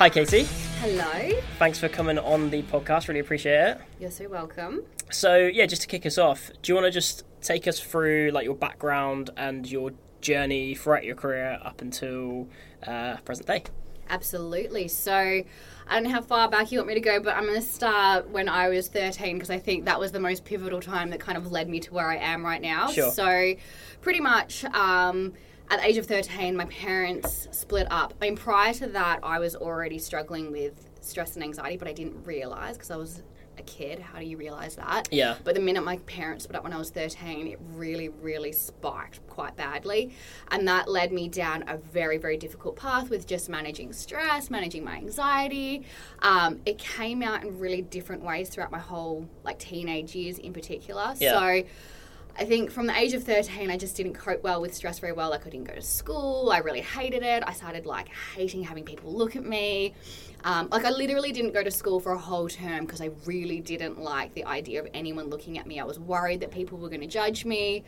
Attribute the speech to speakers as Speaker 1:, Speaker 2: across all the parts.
Speaker 1: Hi, Katie.
Speaker 2: Hello.
Speaker 1: Thanks for coming on the podcast. Really appreciate it.
Speaker 2: You're so welcome.
Speaker 1: So, yeah, just to kick us off, do you want to just take us through like your background and your journey throughout your career up until uh, present day?
Speaker 2: Absolutely. So, I don't know how far back you want me to go, but I'm going to start when I was 13 because I think that was the most pivotal time that kind of led me to where I am right now.
Speaker 1: Sure.
Speaker 2: So, pretty much. Um, at the age of 13, my parents split up. I mean, prior to that, I was already struggling with stress and anxiety, but I didn't realize because I was a kid. How do you realize that?
Speaker 1: Yeah.
Speaker 2: But the minute my parents split up when I was 13, it really, really spiked quite badly. And that led me down a very, very difficult path with just managing stress, managing my anxiety. Um, it came out in really different ways throughout my whole, like, teenage years in particular.
Speaker 1: Yeah.
Speaker 2: So, I think from the age of 13, I just didn't cope well with stress very well. Like, I couldn't go to school. I really hated it. I started, like, hating having people look at me. Um, like, I literally didn't go to school for a whole term because I really didn't like the idea of anyone looking at me. I was worried that people were going to judge me.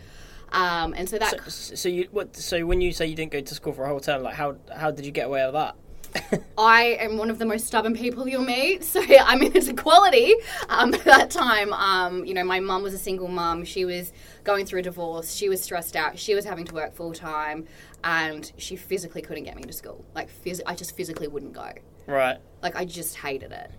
Speaker 2: Um, and so that
Speaker 1: So, so you what? So when you say you didn't go to school for a whole term, like how how did you get away with that?
Speaker 2: I am one of the most stubborn people you'll meet. So I mean, it's a quality. Um, at that time, um, you know, my mum was a single mum. She was going through a divorce. She was stressed out. She was having to work full time, and she physically couldn't get me to school. Like, phys- I just physically wouldn't go.
Speaker 1: Right.
Speaker 2: Like, I just hated it.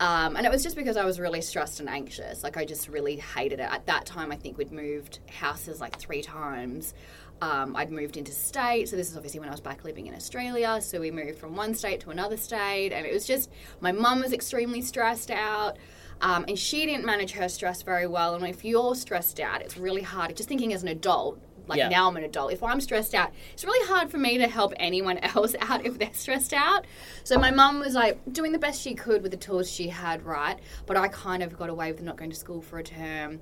Speaker 2: Um, and it was just because I was really stressed and anxious. Like, I just really hated it. At that time, I think we'd moved houses like three times. Um, I'd moved into state, so this is obviously when I was back living in Australia. So we moved from one state to another state, and it was just my mum was extremely stressed out, um, and she didn't manage her stress very well. And if you're stressed out, it's really hard. Just thinking as an adult, like
Speaker 1: Yeah.
Speaker 2: now I'm an adult. If I'm stressed out, it's really hard for me to help anyone else out if they're stressed out. So my mum was like doing the best she could with the tools she had, right? But I kind of got away with not going to school for a term.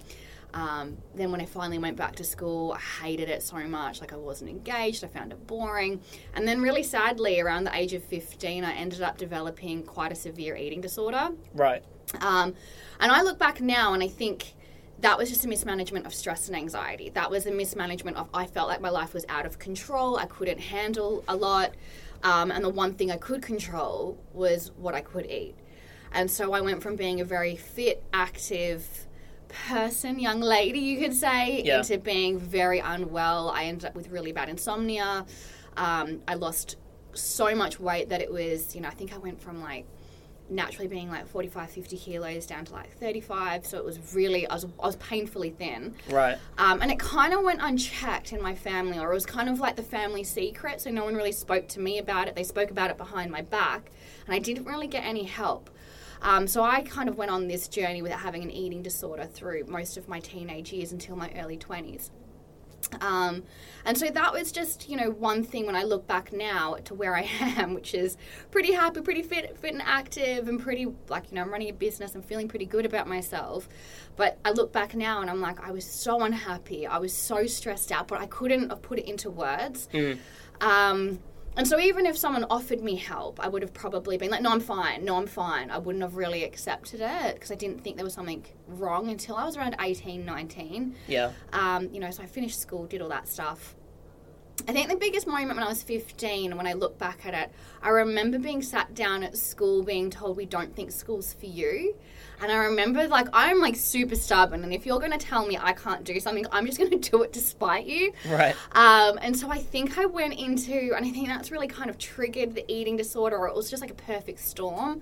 Speaker 2: Um, then when I finally went back to school, I hated it so much. Like I wasn't engaged. I found it boring. And then really sadly, around the age of 15, I ended up developing quite a severe eating disorder.
Speaker 1: Right.
Speaker 2: Um, and I look back now and I think that was just a mismanagement of stress and anxiety. That was a mismanagement of I felt like my life was out of control. I couldn't handle a lot. Um, and the one thing I could control was what I could eat. And so I went from being a very fit, active person, young lady, you could say,
Speaker 1: Yeah.
Speaker 2: into being very unwell. I ended up with really bad insomnia. Um, I lost so much weight that it was, you know, I think I went from like naturally being like 45, 50 kilos down to like 35. So it was really, I was, I was painfully thin.
Speaker 1: Right.
Speaker 2: Um, and it kind of went unchecked in my family, or it was kind of like the family secret. So no one really spoke to me about it. They spoke about it behind my back, and I didn't really get any help. Um, so I kind of went on this journey without having an eating disorder through most of my teenage years until my early 20s. Um, and so that was just, you know, one thing when I look back now to where I am, which is pretty happy, pretty fit, fit and active, and pretty like, you know, I'm running a business and feeling pretty good about myself. But I look back now and I'm like, I was so unhappy, I was so stressed out, but I couldn't have put it into words. Um, and so even if someone offered me help, I would have probably been like, no, I'm fine. No, I'm fine. I wouldn't have really accepted it because I didn't think there was something wrong until I was around 18, 19.
Speaker 1: Yeah.
Speaker 2: Um, you know, so I finished school, did all that stuff. I think the biggest moment when I was 15, when I look back at it, I remember being sat down at school being told, we don't think school's for you. And I remember, like, I'm like super stubborn, and if you're going to tell me I can't do something, I'm just going to do it despite you.
Speaker 1: Right.
Speaker 2: Um, and so I think I went into, and I think that's really kind of triggered the eating disorder, or it was just like a perfect storm.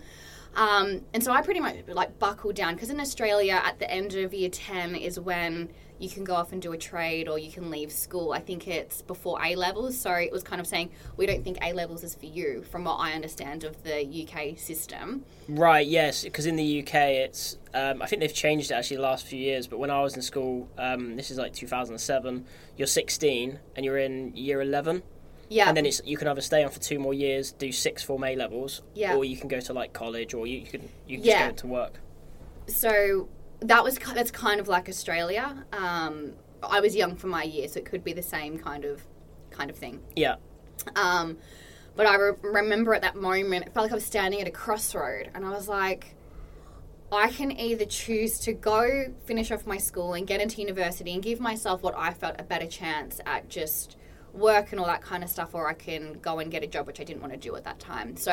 Speaker 2: Um, and so I pretty much like buckled down because in Australia, at the end of year 10 is when you can go off and do a trade or you can leave school. I think it's before A levels. So it was kind of saying, we don't think A levels is for you, from what I understand of the UK system.
Speaker 1: Right. Yes. Because in the UK, it's um, I think they've changed it actually the last few years. But when I was in school, um, this is like 2007. You're 16 and you're in year 11.
Speaker 2: Yeah.
Speaker 1: And then it's you can either stay on for two more years, do six form A levels,
Speaker 2: Yeah.
Speaker 1: or you can go to like college, or you, you can you can
Speaker 2: Yeah.
Speaker 1: just go into work.
Speaker 2: so that was that's kind of like Australia. Um, I was young for my year, so it could be the same kind of kind of thing.
Speaker 1: Yeah.
Speaker 2: Um, but I re- remember at that moment, it felt like I was standing at a crossroad, and I was like, I can either choose to go finish off my school and get into university and give myself what I felt a better chance at just work and all that kind of stuff, or I can go and get a job, which I didn't want to do at that time. So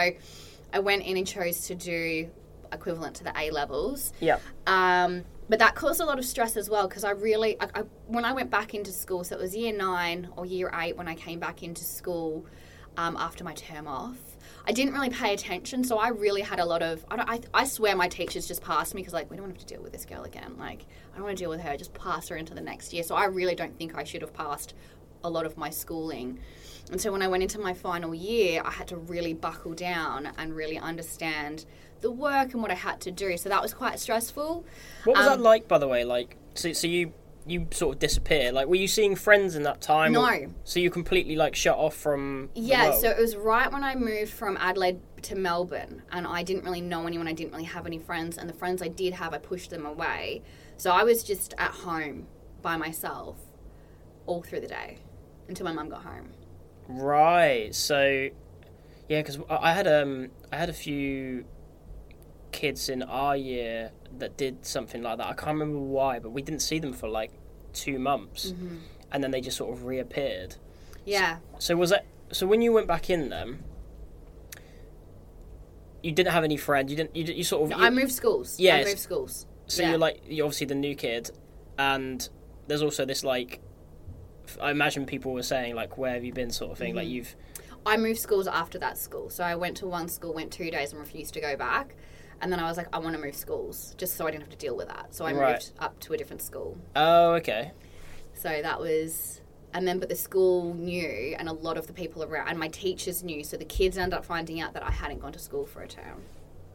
Speaker 2: I went in and chose to do equivalent to the A levels.
Speaker 1: Yeah.
Speaker 2: Um, but that caused a lot of stress as well because I really, I, I, when I went back into school, so it was year nine or year eight when I came back into school um, after my term off. I didn't really pay attention, so I really had a lot of. I, don't, I, I swear my teachers just passed me because like we don't have to deal with this girl again. Like I don't want to deal with her. Just pass her into the next year. So I really don't think I should have passed a lot of my schooling. And so when I went into my final year, I had to really buckle down and really understand the work and what I had to do. So that was quite stressful.
Speaker 1: What was
Speaker 2: Um,
Speaker 1: that like, by the way? Like, so, so you you sort of disappear. Like, were you seeing friends in that time? or-
Speaker 2: No.
Speaker 1: so you completely like shut off from.
Speaker 2: Yeah, so it was right when I moved from Adelaide to Melbourne, and I didn't really know anyone. I didn't really have any friends, and the friends I did have, I pushed them away. So I was just at home by myself all through the day until my mum got home.
Speaker 1: Right. So, yeah, because I had um I had a few kids in our year that did something like that. I can't remember why, but we didn't see them for like two months,
Speaker 2: Mm-hmm.
Speaker 1: and then they just sort of reappeared.
Speaker 2: Yeah,
Speaker 1: So was that so when you went back in them? You didn't have any friends. You didn't. You, you sort of.
Speaker 2: no,
Speaker 1: you-
Speaker 2: I moved schools. I
Speaker 1: Yes.
Speaker 2: moved schools.
Speaker 1: So
Speaker 2: Yeah.
Speaker 1: you're like you're obviously the new kid, and there's also this like. I imagine people were saying like, "Where have you been?" sort of thing.
Speaker 2: Mm-hmm.
Speaker 1: Like you've.
Speaker 2: I moved schools after that school. So I went to one school, went two days, and refused to go back. And then I was like, I want to move schools, just so I didn't have to deal with that. So I
Speaker 1: Right.
Speaker 2: moved up to a different school.
Speaker 1: Oh, okay.
Speaker 2: So that was, and then but the school knew, and a lot of the people around, and my teachers knew. So the kids ended up finding out that I hadn't gone to school for a term.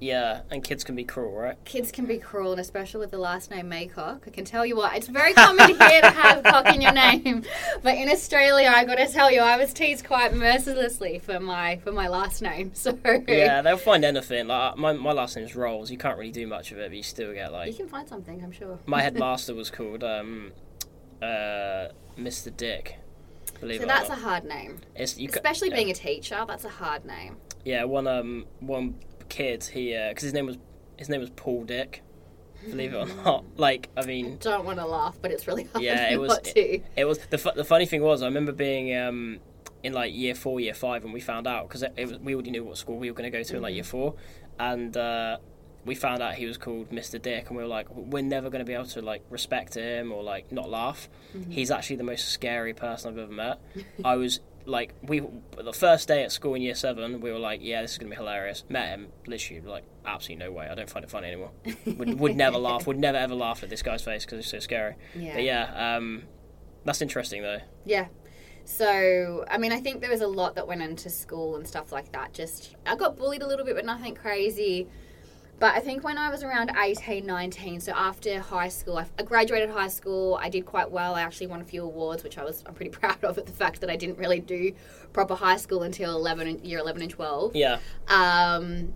Speaker 1: Yeah, and kids can be cruel, right?
Speaker 2: Kids can be cruel, and especially with the last name Maycock. I can tell you what, it's very common here to have cock in your name, but in Australia, I got to tell you, I was teased quite mercilessly for my for my last name. So
Speaker 1: Yeah, they'll find anything. Like my my last name's Rolls. You can't really do much of it, but you still get like you
Speaker 2: can find something, I'm sure.
Speaker 1: My headmaster was called um, uh, Mr. Dick. Believe
Speaker 2: So
Speaker 1: it or
Speaker 2: that's a hard name,
Speaker 1: It's, you ca-
Speaker 2: especially
Speaker 1: yeah.
Speaker 2: being a teacher. That's a hard name.
Speaker 1: Yeah, one um one kid he because his name was his name was Paul Dick. Believe it or not, like I mean,
Speaker 2: Don't want to laugh, but it's really hard
Speaker 1: Yeah, it was-
Speaker 2: to.
Speaker 1: it was the fu- the funny thing was I remember being um in like year four, year five when we found out because it, it we already knew what school we were going to go to in like year four, and uh, we found out he was called Mr. Dick, and we were like, we're never going to be able to like respect him or like not laugh. He's actually the most scary person I've ever met. I was like, we the first day at school in year seven, we were like, yeah, this is going to be hilarious. Met him, literally like, absolutely no way. I don't find it funny anymore. would, would never laugh. Would never ever laugh at this guy's face because it's so scary.
Speaker 2: Yeah.
Speaker 1: But yeah, um, that's interesting though.
Speaker 2: Yeah. So, I mean, I think there was a lot that went into school and stuff like that. Just, I got bullied a little bit, but nothing crazy. But I think when I was around 18, 19, so after high school, I, I graduated high school, I did quite well. I actually won a few awards, which I was, I'm pretty proud of at the fact that I didn't really do proper high school until 11, year 11 and 12.
Speaker 1: Yeah.
Speaker 2: Um,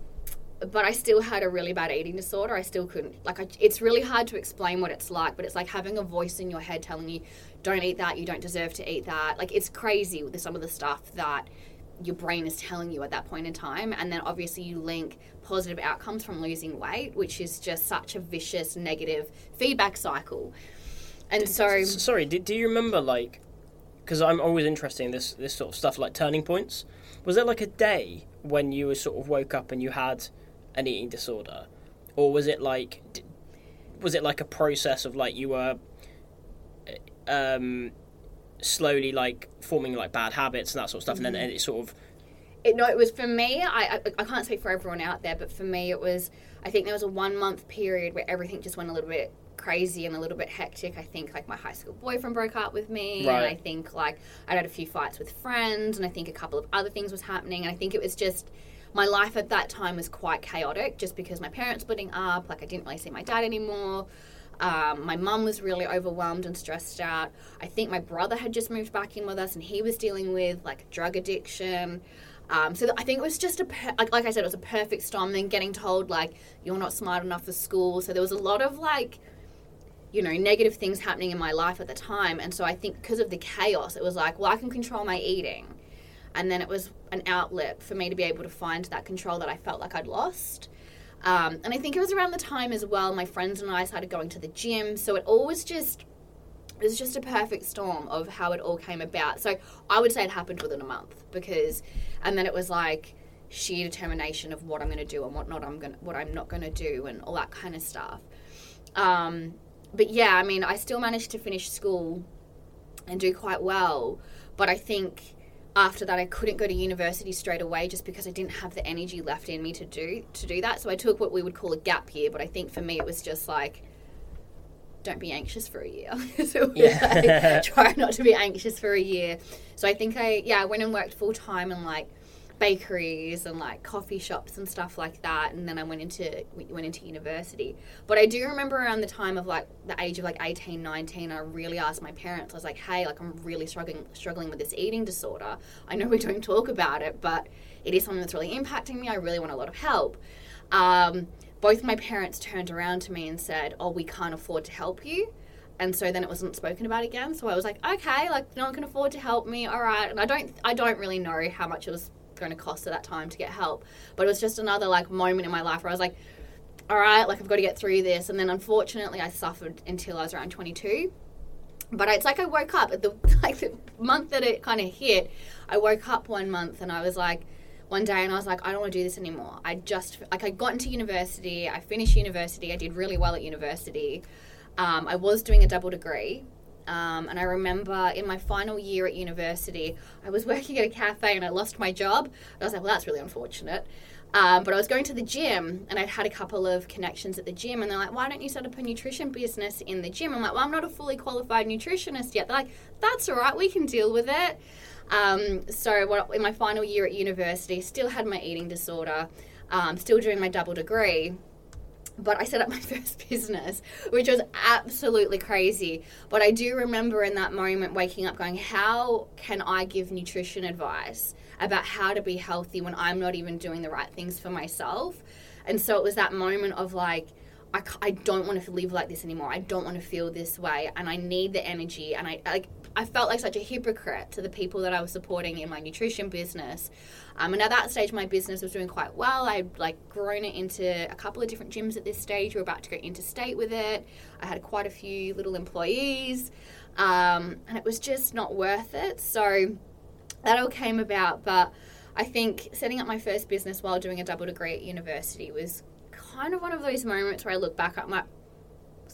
Speaker 2: but I still had a really bad eating disorder. I still couldn't like. I, it's really hard to explain what it's like, but it's like having a voice in your head telling you, "Don't eat that. You don't deserve to eat that." Like it's crazy with some of the stuff that your brain is telling you at that point in time, and then obviously you link positive outcomes from losing weight, which is just such a vicious negative feedback cycle. And so,
Speaker 1: Sorry, do, do you remember like? Because I'm always interested in this this sort of stuff, like turning points. Was there like a day when you were sort of woke up and you had an eating disorder, or was it like, was it like a process of like you were, um, slowly like forming like bad habits and that sort of stuff, and then it sort of
Speaker 2: it, no, it was for me. I, I I can't speak for everyone out there, but for me, it was. I think there was a one month period where everything just went a little bit crazy and a little bit hectic. I think like my high school boyfriend broke up with me, and I think like I had a few fights with friends, and I think a couple of other things was happening, and I think it was just. My life at that time was quite chaotic just because my parents splitting up, like I didn't really see my dad anymore. Um, my mum was really overwhelmed and stressed out. I think my brother had just moved back in with us and he was dealing with like drug addiction. Um, so th- I think it was just a, per- like, like I said, it was a perfect storm. Then getting told like you're not smart enough for school. So there was a lot of like, you know, negative things happening in my life at the time. And so I think because of the chaos, it was like, well, I can control my eating. And then it was an outlet for me to be able to find that control that I felt like I'd lost. Um, and I think it was around the time as well, my friends and I started going to the gym. So it all was just, it was just a perfect storm of how it all came about. So I would say it happened within a month because, and then it was like sheer determination of what I'm going to do and what not I'm going what I'm not going to do and all that kind of stuff. Um, but yeah, I mean, I still managed to finish school and do quite well, but I think after that I couldn't go to university straight away just because I didn't have the energy left in me to do to do that. So I took what we would call a gap year, but I think for me it was just like don't be anxious for a year. so yeah. like, try not to be anxious for a year. So I think I yeah, I went and worked full time in like bakeries and like coffee shops and stuff like that and then I went into went into university but I do remember around the time of like the age of like 18 19 I really asked my parents I was like hey like I'm really struggling struggling with this eating disorder I know we don't talk about it but it is something that's really impacting me I really want a lot of help um, both my parents turned around to me and said oh we can't afford to help you and so then it wasn't spoken about again so i was like okay like no one can afford to help me all right and i don't i don't really know how much it was going to cost at that time to get help. But it was just another like moment in my life where I was like, all right, like I've got to get through this. And then unfortunately, I suffered until I was around 22. But it's like I woke up at the like the month that it kind of hit. I woke up one month and I was like, one day, and I was like, I don't want to do this anymore. I just like I got into university. I finished university. I did really well at university. Um, I was doing a double degree, um, and I remember in my final year at university, I was working at a cafe and I lost my job. And I was like, well, that's really unfortunate. Um, but I was going to the gym and I'd had a couple of connections at the gym, and they're like, why don't you set up a nutrition business in the gym? I'm like, well, I'm not a fully qualified nutritionist yet. They're like, that's all right, we can deal with it. Um, so, what, in my final year at university, still had my eating disorder, um, still doing my double degree but I set up my first business, which was absolutely crazy. But I do remember in that moment waking up going, How can I give nutrition advice about how to be healthy when I'm not even doing the right things for myself? And so it was that moment of like, I, I don't want to live like this anymore. I don't want to feel this way, and I need the energy. And I like I felt like such a hypocrite to the people that I was supporting in my nutrition business. Um, and at that stage, my business was doing quite well. I'd like grown it into a couple of different gyms at this stage. We were about to go interstate with it. I had quite a few little employees, um, and it was just not worth it. So that all came about, but. I think setting up my first business while doing a double degree at university was kind of one of those moments where I look back at my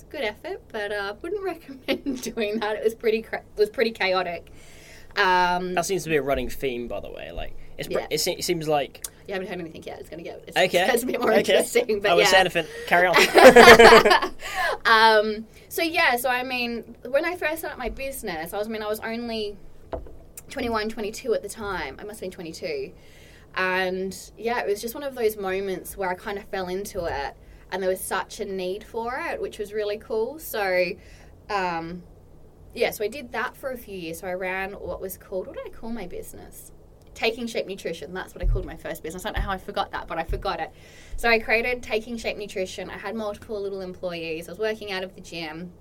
Speaker 2: good effort, but uh, wouldn't recommend doing that. It was pretty cra- was pretty chaotic. Um,
Speaker 1: that seems to be a running theme, by the way. Like it's yeah. it, it, seems like
Speaker 2: you haven't heard anything yet. It's going to get it's,
Speaker 1: okay.
Speaker 2: It's a bit more
Speaker 1: okay.
Speaker 2: interesting. But
Speaker 1: I was
Speaker 2: yeah.
Speaker 1: anything. Carry on.
Speaker 2: um, so yeah, so I mean, when I first started my business, I was I mean I was only 21, 22 at the time. I must have been 22. And yeah, it was just one of those moments where I kind of fell into it and there was such a need for it, which was really cool. So, um, yeah, so I did that for a few years. So I ran what was called, what did I call my business? Taking Shape Nutrition. That's what I called my first business. I don't know how I forgot that, but I forgot it. So I created Taking Shape Nutrition. I had multiple little employees. I was working out of the gym.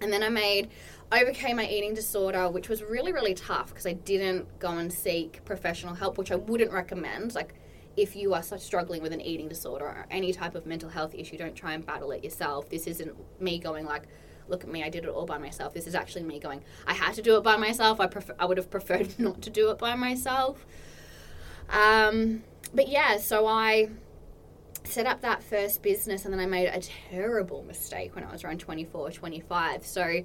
Speaker 2: And then I made, overcame my eating disorder, which was really, really tough because I didn't go and seek professional help, which I wouldn't recommend. Like, if you are struggling with an eating disorder or any type of mental health issue, don't try and battle it yourself. This isn't me going like, look at me, I did it all by myself. This is actually me going, I had to do it by myself. I prefer, I would have preferred not to do it by myself. Um, but yeah, so I set up that first business and then I made a terrible mistake when I was around 24, 25. So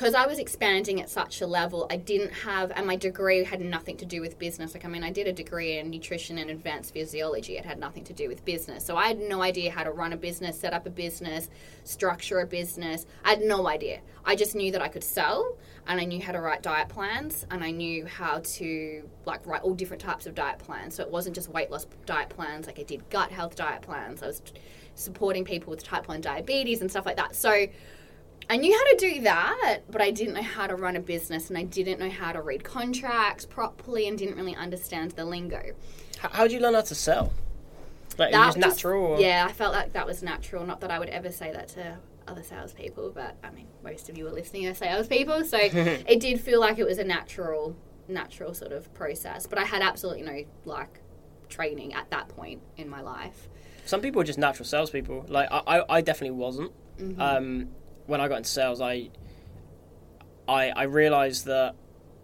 Speaker 2: because I was expanding at such a level, I didn't have, and my degree had nothing to do with business. Like, I mean, I did a degree in nutrition and advanced physiology. It had nothing to do with business. So I had no idea how to run a business, set up a business, structure a business. I had no idea. I just knew that I could sell, and I knew how to write diet plans, and I knew how to, like, write all different types of diet plans. So it wasn't just weight loss diet plans, like, I did gut health diet plans. I was supporting people with type 1 diabetes and stuff like that. So, I knew how to do that, but I didn't know how to run a business and I didn't know how to read contracts properly and didn't really understand the lingo.
Speaker 1: How did you learn how to sell? Like, that was natural?
Speaker 2: Just, yeah, I felt like that was natural. Not that I would ever say that to other salespeople, but I mean, most of you are listening are salespeople, so it did feel like it was a natural, natural sort of process. But I had absolutely no like training at that point in my life.
Speaker 1: Some people are just natural salespeople. Like I, I, I definitely wasn't. Mm-hmm. Um, when I got into sales, I I I realized that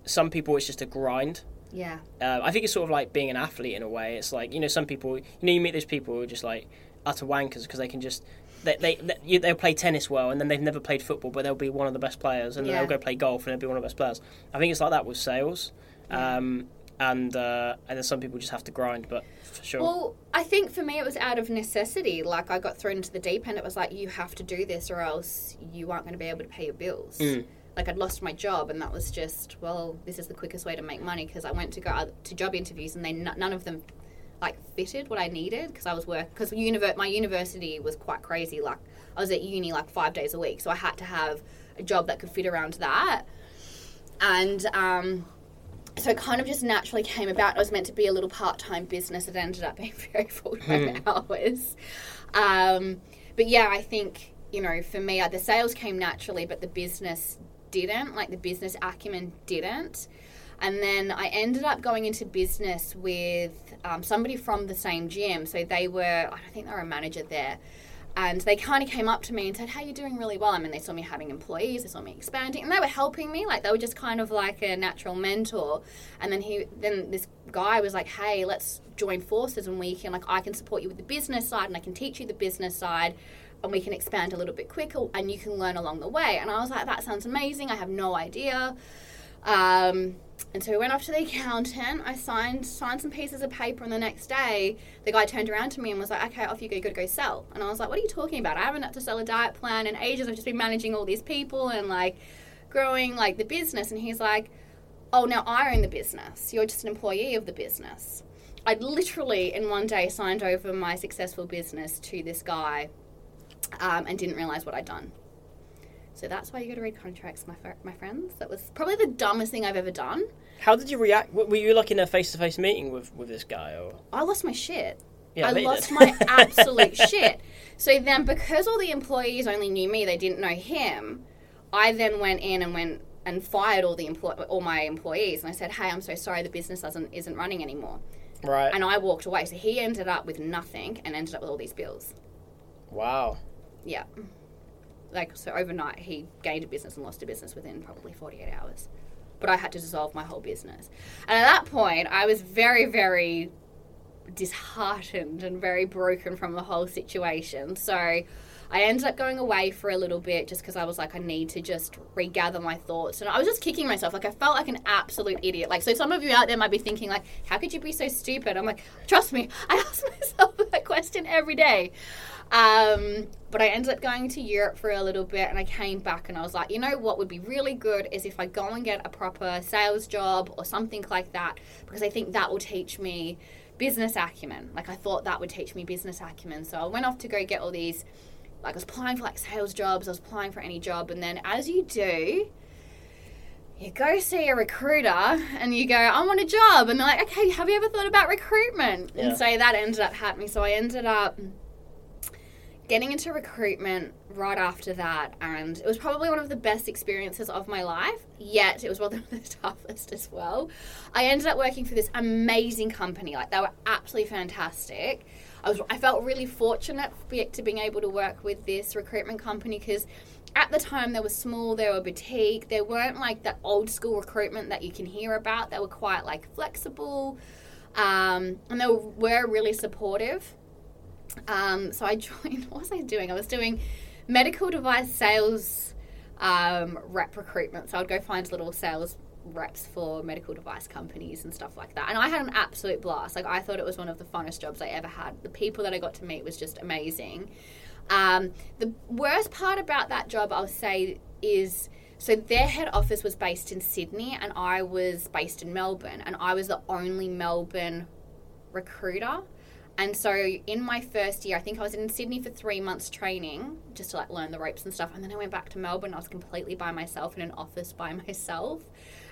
Speaker 1: some people it's just a grind.
Speaker 2: Yeah.
Speaker 1: Uh, I think it's sort of like being an athlete in a way. It's like you know some people, you know, you meet those people who are just like utter wankers because they can just they they they- they'll play tennis well and then they've never played football, but they'll be one of the best players, and then
Speaker 2: Yeah.
Speaker 1: they'll go play golf and they'll be one of the best players. I think it's like that with sales, um, and uh, and then some people just have to grind, but for sure.
Speaker 2: Well, I think for me it was out of necessity. Like I got thrown into the deep end. It was like you have to do this or else you aren't going to be able to pay your bills.
Speaker 1: Mm.
Speaker 2: Like I'd lost my job, and that was just well, this is the quickest way to make money because I went to go to job interviews and they n- none of them like fitted what I needed because I was work because univer- my university was quite crazy. Like I was at uni like five days a week, so I had to have a job that could fit around that. And um, so it kind of just naturally came about. It was meant to be a little part-time business. It ended up being very full-time hours. Um, but yeah, I think you know, for me, uh, the sales came naturally, but the business didn't. Like the business acumen didn't. And then I ended up going into business with um, somebody from the same gym. So they were, I don't think they were a manager there. And they kind of came up to me and said, Hey, you're doing really well. I mean, they saw me having employees, they saw me expanding, and they were helping me. Like, they were just kind of like a natural mentor. And then he, then this guy was like, Hey, let's join forces and we can, like, I can support you with the business side and I can teach you the business side and we can expand a little bit quicker and you can learn along the way. And I was like, That sounds amazing. I have no idea. Um, and so we went off to the accountant. I signed signed some pieces of paper, and the next day, the guy turned around to me and was like, "Okay, off you go. You got to go sell." And I was like, "What are you talking about? I haven't had to sell a diet plan in ages. I've just been managing all these people and like growing like the business." And he's like, "Oh, now I own the business. You're just an employee of the business." I'd literally in one day signed over my successful business to this guy, um, and didn't realize what I'd done. So that's why you got to read contracts, my fr- my friends. That was probably the dumbest thing I've ever done.
Speaker 1: How did you react? W- Were you like in a face-to-face meeting with, with this guy, or
Speaker 2: I lost my shit.
Speaker 1: yeah,
Speaker 2: I
Speaker 1: bet you
Speaker 2: lost
Speaker 1: did.
Speaker 2: my absolute shit. So then, because all the employees only knew me, they didn't know him. I then went in and went and fired all the employ- all my employees, and I said, "Hey, I'm so sorry, the business doesn't isn't running anymore."
Speaker 1: right?
Speaker 2: And I walked away. So he ended up with nothing and ended up with all these bills.
Speaker 1: Wow.
Speaker 2: Yeah. Like, so overnight, he gained a business and lost a business within probably 48 hours. But I had to dissolve my whole business. And at that point, I was very, very disheartened and very broken from the whole situation. So I ended up going away for a little bit just because I was like, I need to just regather my thoughts. And I was just kicking myself. Like, I felt like an absolute idiot. Like, so some of you out there might be thinking, like, how could you be so stupid? I'm like, trust me, I ask myself that question every day. Um, but I ended up going to Europe for a little bit and I came back and I was like, you know what would be really good is if I go and get a proper sales job or something like that because I think that will teach me business acumen. Like I thought that would teach me business acumen. So I went off to go get all these like I was applying for like sales jobs, I was applying for any job and then as you do, you go see a recruiter and you go, I want a job. And they're like, okay, have you ever thought about recruitment?
Speaker 1: Yeah.
Speaker 2: And so that ended up happening. So I ended up getting into recruitment right after that. And it was probably one of the best experiences of my life, yet it was one of the toughest as well. I ended up working for this amazing company. Like, they were absolutely fantastic. I, was, I felt really fortunate to be- to being able to work with this recruitment company because at the time they were small, they were boutique, they weren't like that old school recruitment that you can hear about. They were quite like flexible, um, and they were really supportive. Um, so I joined. What was I doing? I was doing medical device sales um, rep recruitment. So I'd go find little sales reps for medical device companies and stuff like that. And I had an absolute blast. Like I thought it was one of the funnest jobs I ever had. The people that I got to meet was just amazing. Um, the worst part about that job, I'll say, is so their head office was based in Sydney, and I was based in Melbourne, and I was the only Melbourne recruiter. And so in my first year, I think I was in Sydney for three months training just to like learn the ropes and stuff. And then I went back to Melbourne. I was completely by myself in an office by myself.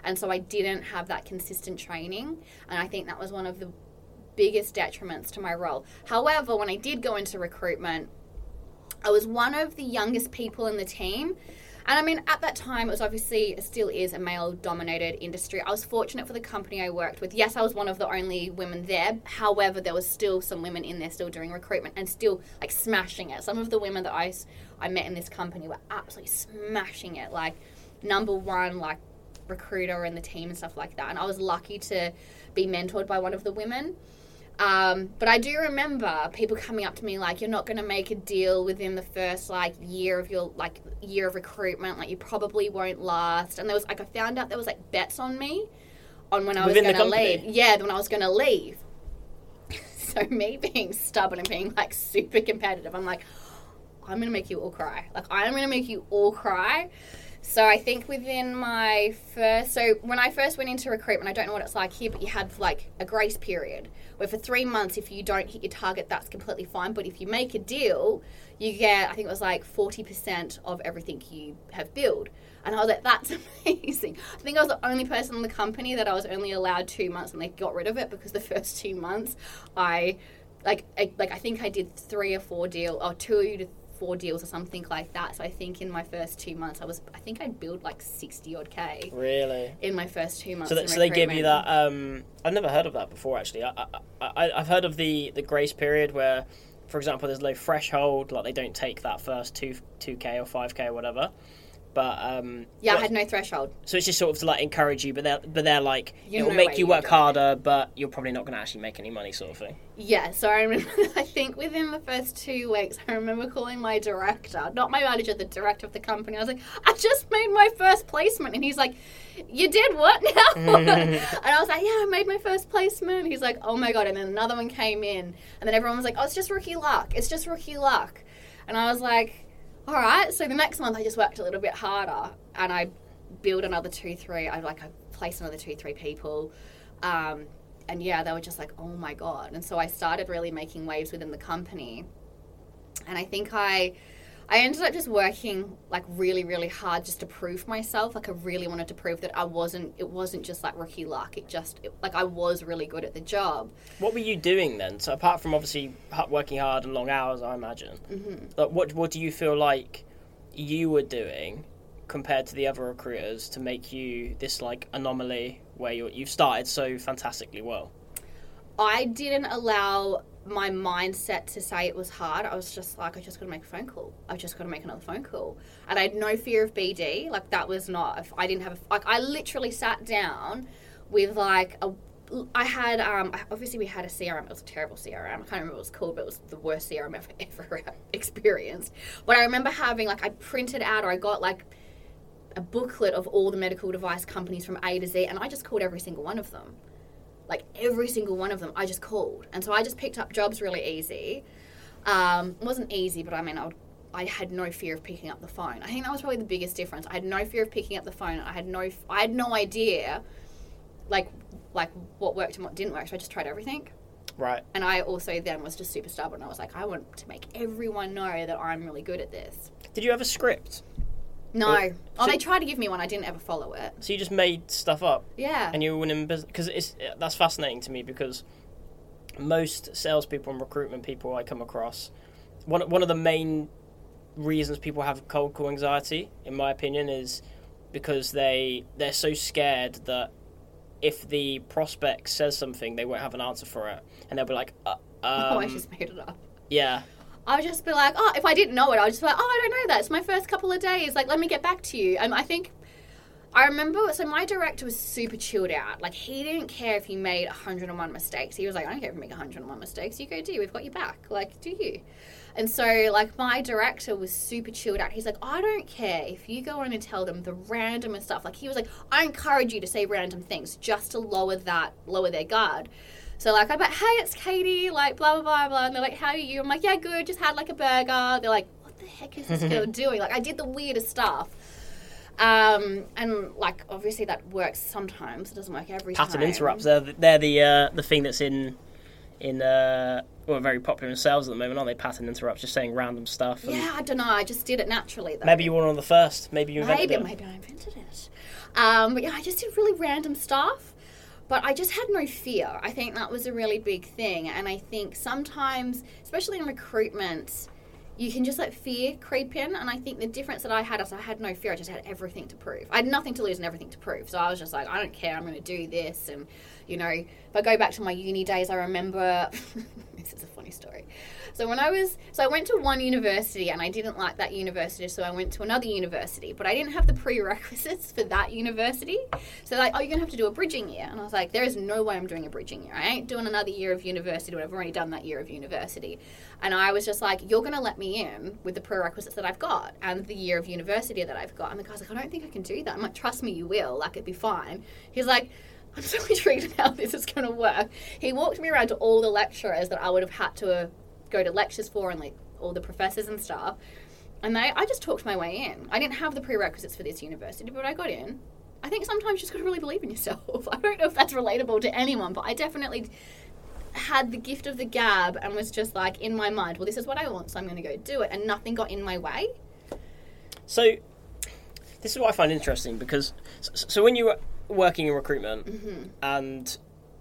Speaker 2: And so I didn't have that consistent training. And I think that was one of the biggest detriments to my role. However, when I did go into recruitment, I was one of the youngest people in the team. And I mean, at that time, it was obviously, still is a male dominated industry. I was fortunate for the company I worked with. Yes, I was one of the only women there. However, there was still some women in there still doing recruitment and still like smashing it. Some of the women that I, I met in this company were absolutely smashing it. Like, number one, like, recruiter and the team and stuff like that. And I was lucky to be mentored by one of the women. Um, but I do remember people coming up to me like, "You're not going to make a deal within the first like year of your like year of recruitment. Like you probably won't last." And there was like I found out there was like bets on me on when I was
Speaker 1: Within
Speaker 2: going to leave. Yeah, when I was going to leave. so me being stubborn and being like super competitive, I'm like, I'm gonna make you all cry. Like I'm gonna make you all cry. So I think within my first, so when I first went into recruitment, I don't know what it's like here, but you have like a grace period where for three months, if you don't hit your target, that's completely fine. But if you make a deal, you get, I think it was like 40% of everything you have billed. And I was like, that's amazing. I think I was the only person in the company that I was only allowed two months and they got rid of it because the first two months I, like, I, like I think I did three or four deal or two to four deals or something like that. So I think in my first two months, I was, I think I billed like 60 odd K
Speaker 1: Really?
Speaker 2: in my first two months.
Speaker 1: So, that, so they give you that. Um, I've never heard of that before. Actually, I, I, I, I've heard of the the grace period where, for example, there's no threshold, like they don't take that first two two k or five k or whatever. But um,
Speaker 2: Yeah, I had no threshold.
Speaker 1: so it's just sort of to like encourage you, but they're but they're like
Speaker 2: You
Speaker 1: it will make you work harder, but you're probably not going to actually make any money, sort of thing.
Speaker 2: Yeah, so I remember, I think within the first two weeks, I remember calling my director, not my manager, the director of the company. I was like, I just made my first placement. And he's like, You did what now? and I was like, Yeah, I made my first placement. He's like, Oh my God. And then another one came in. And then everyone was like, Oh, it's just rookie luck. It's just rookie luck. And I was like, All right. So the next month, I just worked a little bit harder and I built another two, three. I like, I placed another two, three people. Um, and yeah, they were just like, oh my god. And so I started really making waves within the company. And I think I I ended up just working like really, really hard just to prove myself. Like I really wanted to prove that I wasn't it wasn't just like rookie luck. It just it, like I was really good at the job.
Speaker 1: What were you doing then? So apart from obviously working hard and long hours, I imagine. Mm-hmm. Like, what what do you feel like you were doing compared to the other recruiters to make you this like anomaly where you you've started so fantastically well?
Speaker 2: I didn't allow my mindset to say it was hard. I was just like, I just got to make a phone call. I just got to make another phone call, and I had no fear of BD. Like that was not. I didn't have a, like, I literally sat down with like a. I had um obviously we had a CRM. It was a terrible CRM. I can't remember what it was called, but it was the worst CRM I've ever experienced. But I remember having like I printed out or I got like a booklet of all the medical device companies from A to Z, and I just called every single one of them like every single one of them I just called. And so I just picked up jobs really easy. Um, it wasn't easy, but I mean, I, would, I had no fear of picking up the phone. I think that was probably the biggest difference. I had no fear of picking up the phone. I had no, I had no idea, like, like what worked and what didn't work. So I just tried everything.
Speaker 1: Right.
Speaker 2: And I also then was just super stubborn. I was like, I want to make everyone know that I'm really good at this.
Speaker 1: Did you have a script?
Speaker 2: No.
Speaker 1: Well,
Speaker 2: oh,
Speaker 1: so-
Speaker 2: they tried to give me one. I didn't ever follow it.
Speaker 1: So you just made stuff up
Speaker 2: Yeah.
Speaker 1: and you were winning business because it's that's fascinating to me because most salespeople and recruitment people I come across, one one of the main reasons people have cold call anxiety, in my opinion, is because they they're so scared that if the prospect says something, they won't have an answer for it, and they'll be like, uh,
Speaker 2: oh, I
Speaker 1: um,
Speaker 2: just made it up.
Speaker 1: yeah,
Speaker 2: I would just be like, oh, if I didn't know it, I would just be like, oh, I don't know that. It's my first couple of days. Like, let me get back to you. And I think, I remember, so my director was super chilled out. Like, he didn't care if he made 101 mistakes. He was like, I don't care if you make 101 mistakes. You go do. We've got your back. Like, do you? And so, like, my director was super chilled out. He's like, I don't care if you go on and tell them the randomest stuff. Like, he was like, I encourage you to say random things just to lower that, lower their guard. So like I'm like, hey, it's Katie, like blah blah blah blah, and they're like, how are you? I'm like, yeah, good, just had like a burger. They're like, what the heck is this girl doing? Like I did the weirdest stuff. Um, and like obviously that works sometimes. It doesn't work every
Speaker 1: pattern
Speaker 2: time.
Speaker 1: interrupts. They're they're the uh, the thing that's in in uh, well very popular in sales at the moment, aren't they? Pattern interrupts, just saying random stuff. And
Speaker 2: Yeah, I don't know. I just did it naturally though.
Speaker 1: Maybe you were one of the first. Maybe you invented
Speaker 2: maybe
Speaker 1: it.
Speaker 2: maybe I invented it. Um, but yeah, I just did really random stuff. But I just had no fear. I think that was a really big thing. And I think sometimes, especially in recruitment, you can just let fear creep in. And I think the difference that I had is I had no fear. I just had everything to prove. I had nothing to lose and everything to prove. So I was just like, I don't care. I'm going to do this. And, you know, if I go back to my uni days, I remember this is a funny story. So when I was, so I went to one university and I didn't like that university, so I went to another university, but I didn't have the prerequisites for that university. So like, oh, you're gonna have to do a bridging year, and I was like, there is no way I'm doing a bridging year. I ain't doing another year of university. I've already done that year of university, and I was just like, you're gonna let me in with the prerequisites that I've got and the year of university that I've got. And the guy's like, I don't think I can do that. I'm like, trust me, you will. Like, it'd be fine. He's like I'm so intrigued how this is going to work. He walked me around to all the lecturers that I would have had to go to lectures for and like all the professors and stuff. And they, I just talked my way in. I didn't have the prerequisites for this university, but I got in. I think sometimes you just got to really believe in yourself. I don't know if that's relatable to anyone, but I definitely had the gift of the gab and was just like in my mind, well, this is what I want, so I'm going to go do it. And nothing got in my way.
Speaker 1: So, this is what I find interesting because so, so when you were working in recruitment
Speaker 2: Mm-hmm.
Speaker 1: and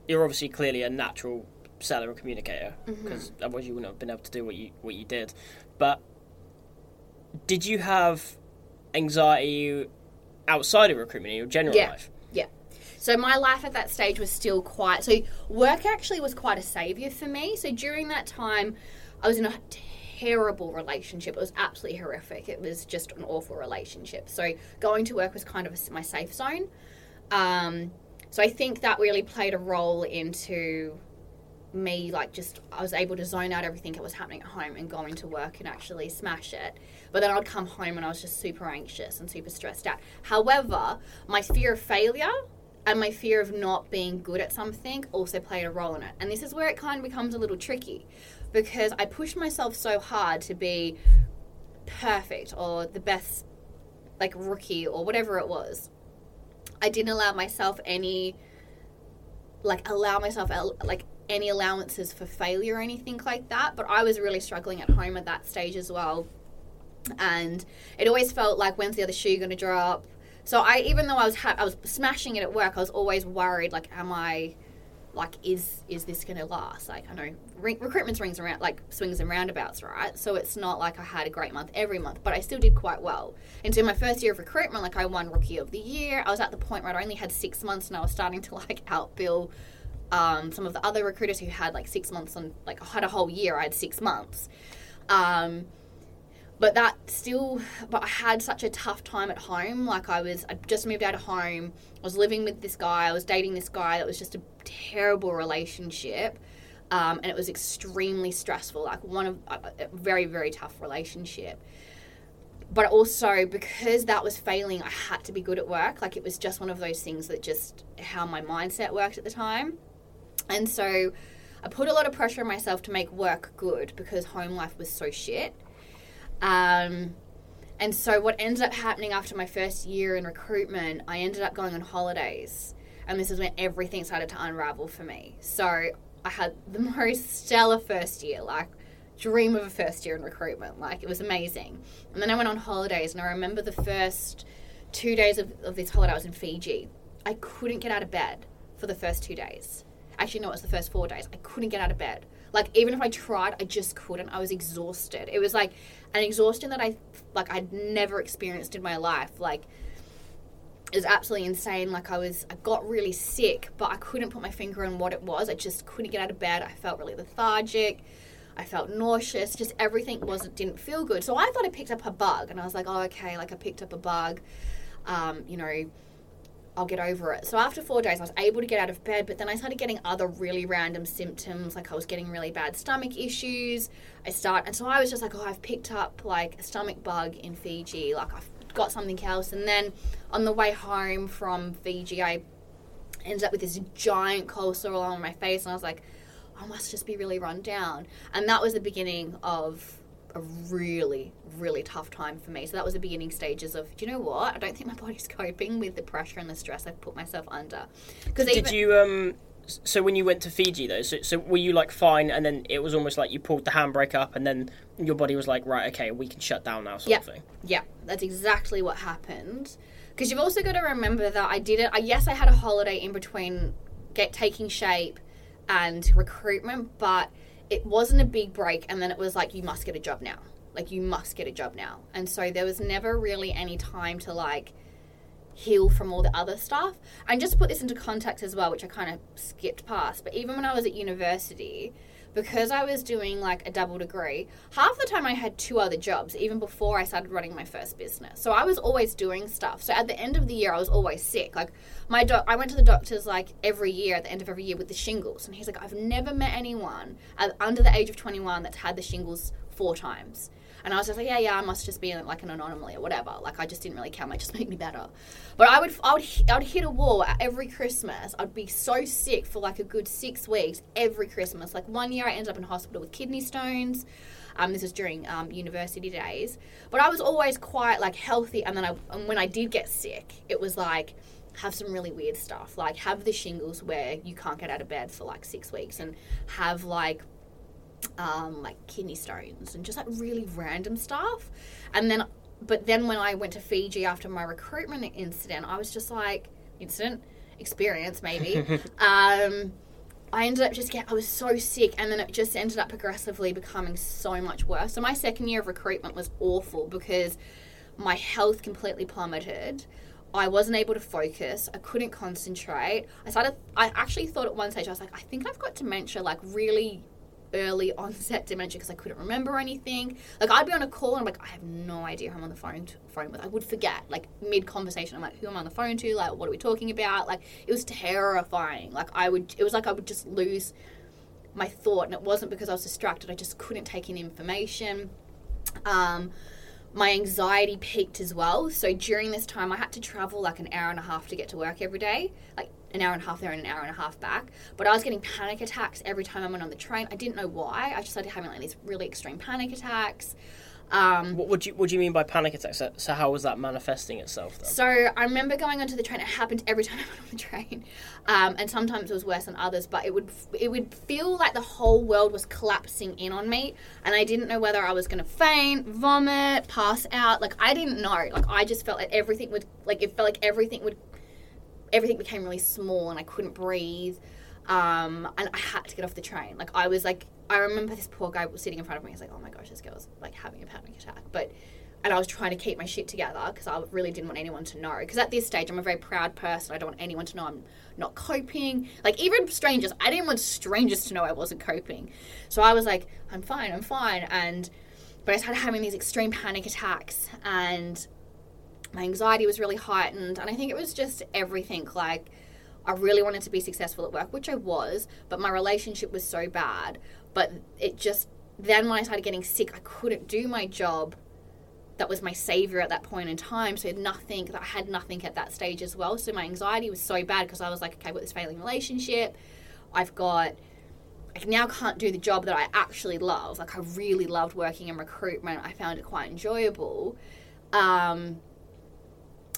Speaker 1: you're obviously clearly a natural seller and communicator
Speaker 2: Mm-hmm.
Speaker 1: because otherwise you wouldn't have been able to do what you what you did. But did you have anxiety outside of recruitment in your general
Speaker 2: Yeah.
Speaker 1: life?
Speaker 2: Yeah. So my life at that stage was still quite. So work actually was quite a savior for me. So during that time, I was in a terrible relationship. It was absolutely horrific. It was just an awful relationship. So going to work was kind of my safe zone. Um, so I think that really played a role into me like just I was able to zone out everything that was happening at home and go into work and actually smash it. But then I'd come home and I was just super anxious and super stressed out. However, my fear of failure and my fear of not being good at something also played a role in it. And this is where it kind of becomes a little tricky because I pushed myself so hard to be perfect or the best like rookie or whatever it was. I didn't allow myself any like allow myself like any allowances for failure or anything like that. But I was really struggling at home at that stage as well, and it always felt like when's the other shoe going to drop. So I, even though I was ha- I was smashing it at work, I was always worried like, am I like is is this going to last? Like I know re- recruitment swings around like swings and roundabouts, right? So it's not like I had a great month every month, but I still did quite well. And so my first year of recruitment, like I won rookie of the year. I was at the point where I only had six months, and I was starting to like outbill um, some of the other recruiters who had like six months on like I had a whole year. I had six months. Um, but that still but i had such a tough time at home. Like i was i just moved out of home. I was living with this guy. I was dating this guy. That was just a terrible relationship. Um, and it was extremely stressful. Like one of a, a very very tough relationship. But also because that was failing i had to be good at work. Like it was just one of those things that just how my mindset worked at the time and so i put a lot of pressure on myself to make work good because home life was so shit um, and so what ended up happening after my first year in recruitment, I ended up going on holidays. And this is when everything started to unravel for me. So I had the most stellar first year, like dream of a first year in recruitment. Like it was amazing. And then I went on holidays and I remember the first two days of, of this holiday I was in Fiji. I couldn't get out of bed for the first two days. Actually, no, it was the first four days. I couldn't get out of bed. Like even if I tried, I just couldn't. I was exhausted. It was like an exhaustion that I like I'd never experienced in my life. Like it was absolutely insane. Like I was, I got really sick, but I couldn't put my finger on what it was. I just couldn't get out of bed. I felt really lethargic. I felt nauseous. Just everything wasn't didn't feel good. So I thought I picked up a bug, and I was like, oh okay, like I picked up a bug. Um, you know, I'll get over it. So after four days, I was able to get out of bed, but then I started getting other really random symptoms. Like I was getting really bad stomach issues. I start, and so I was just like, oh, I've picked up like a stomach bug in Fiji. Like I've got something else. And then on the way home from Fiji, I ended up with this giant cold sore all on my face, and I was like, I must just be really run down. And that was the beginning of a really, really tough time for me. So that was the beginning stages of, do you know what? I don't think my body's coping with the pressure and the stress I've put myself under. Because
Speaker 1: Did you um? So when you went to Fiji though, so, so were you like fine, and then it was almost like you pulled the handbrake up, and then your body was like, right, okay, we can shut down now, sort
Speaker 2: Yeah.
Speaker 1: of thing.
Speaker 2: Yeah, that's exactly what happened. Because you've also got to remember that I did it. I, yes, I had a holiday in between get taking shape and recruitment, but it wasn't a big break. And then it was like you must get a job now. Like you must get a job now. And so there was never really any time to like heal from all the other stuff. And just put this into context as well, which I kind of skipped past. But even when I was at university, because I was doing like a double degree, half the time I had two other jobs, even before I started running my first business. So I was always doing stuff. So at the end of the year, I was always sick. Like my doc, I went to the doctors like every year at the end of every year with the shingles, and he's like, I've never met anyone under the age of 21 that's had the shingles four times. And I was just like, yeah, yeah, I must just be like an anomaly or whatever. Like I just didn't really care. Might just make me better. But I would, I would, I would hit a wall every Christmas. I'd be so sick for like a good six weeks every Christmas. Like one year, I ended up in hospital with kidney stones. Um, this was during um, university days. But I was always quite like healthy. And then I, and when I did get sick, it was like have some really weird stuff. Like have the shingles where you can't get out of bed for like six weeks, and have like um, like kidney stones and just like really random stuff. And then, but then when I went to Fiji after my recruitment incident, I was just like, incident, experience maybe. um, I ended up just get I was so sick and then it just ended up progressively becoming so much worse. So my second year of recruitment was awful because my health completely plummeted. I wasn't able to focus. I couldn't concentrate. I started I actually thought at one stage I was like I think I've got dementia like really early onset dementia because I couldn't remember anything. Like I'd be on a call and I'm like, I have no idea who I'm on the phone to, phone with. I would forget like mid conversation. I'm like, who am I on the phone to? Like, what are we talking about? Like, it was terrifying. Like I would, it was like I would just lose my thought, and it wasn't because I was distracted. I just couldn't take in information. Um, my anxiety peaked as well. So during this time, I had to travel like an hour and a half to get to work every day. Like an hour and a half there and an hour and a half back. But I was getting panic attacks every time I went on the train. I didn't know why. I just started having like these really extreme panic attacks. Um,
Speaker 1: what would you What do you mean by panic attacks? So, so how was that manifesting itself? Then?
Speaker 2: So I remember going onto the train. It happened every time I went on the train, um, and sometimes it was worse than others. But it would it would feel like the whole world was collapsing in on me, and I didn't know whether I was going to faint, vomit, pass out. Like I didn't know. Like I just felt like everything would like it felt like everything would everything became really small and I couldn't breathe. Um, and I had to get off the train. Like I was like, I remember this poor guy sitting in front of me. He's like, "Oh my gosh, this girl's like having a panic attack." But and I was trying to keep my shit together because I really didn't want anyone to know. Because at this stage, I'm a very proud person. I don't want anyone to know I'm not coping. Like even strangers, I didn't want strangers to know I wasn't coping. So I was like, "I'm fine, I'm fine." And but I started having these extreme panic attacks, and my anxiety was really heightened and i think it was just everything like i really wanted to be successful at work which i was but my relationship was so bad but it just then when i started getting sick i couldn't do my job that was my savior at that point in time so nothing i had nothing at that stage as well so my anxiety was so bad because i was like okay with this failing relationship i've got I now can't do the job that I actually love. Like I really loved working in recruitment. I found it quite enjoyable. Um,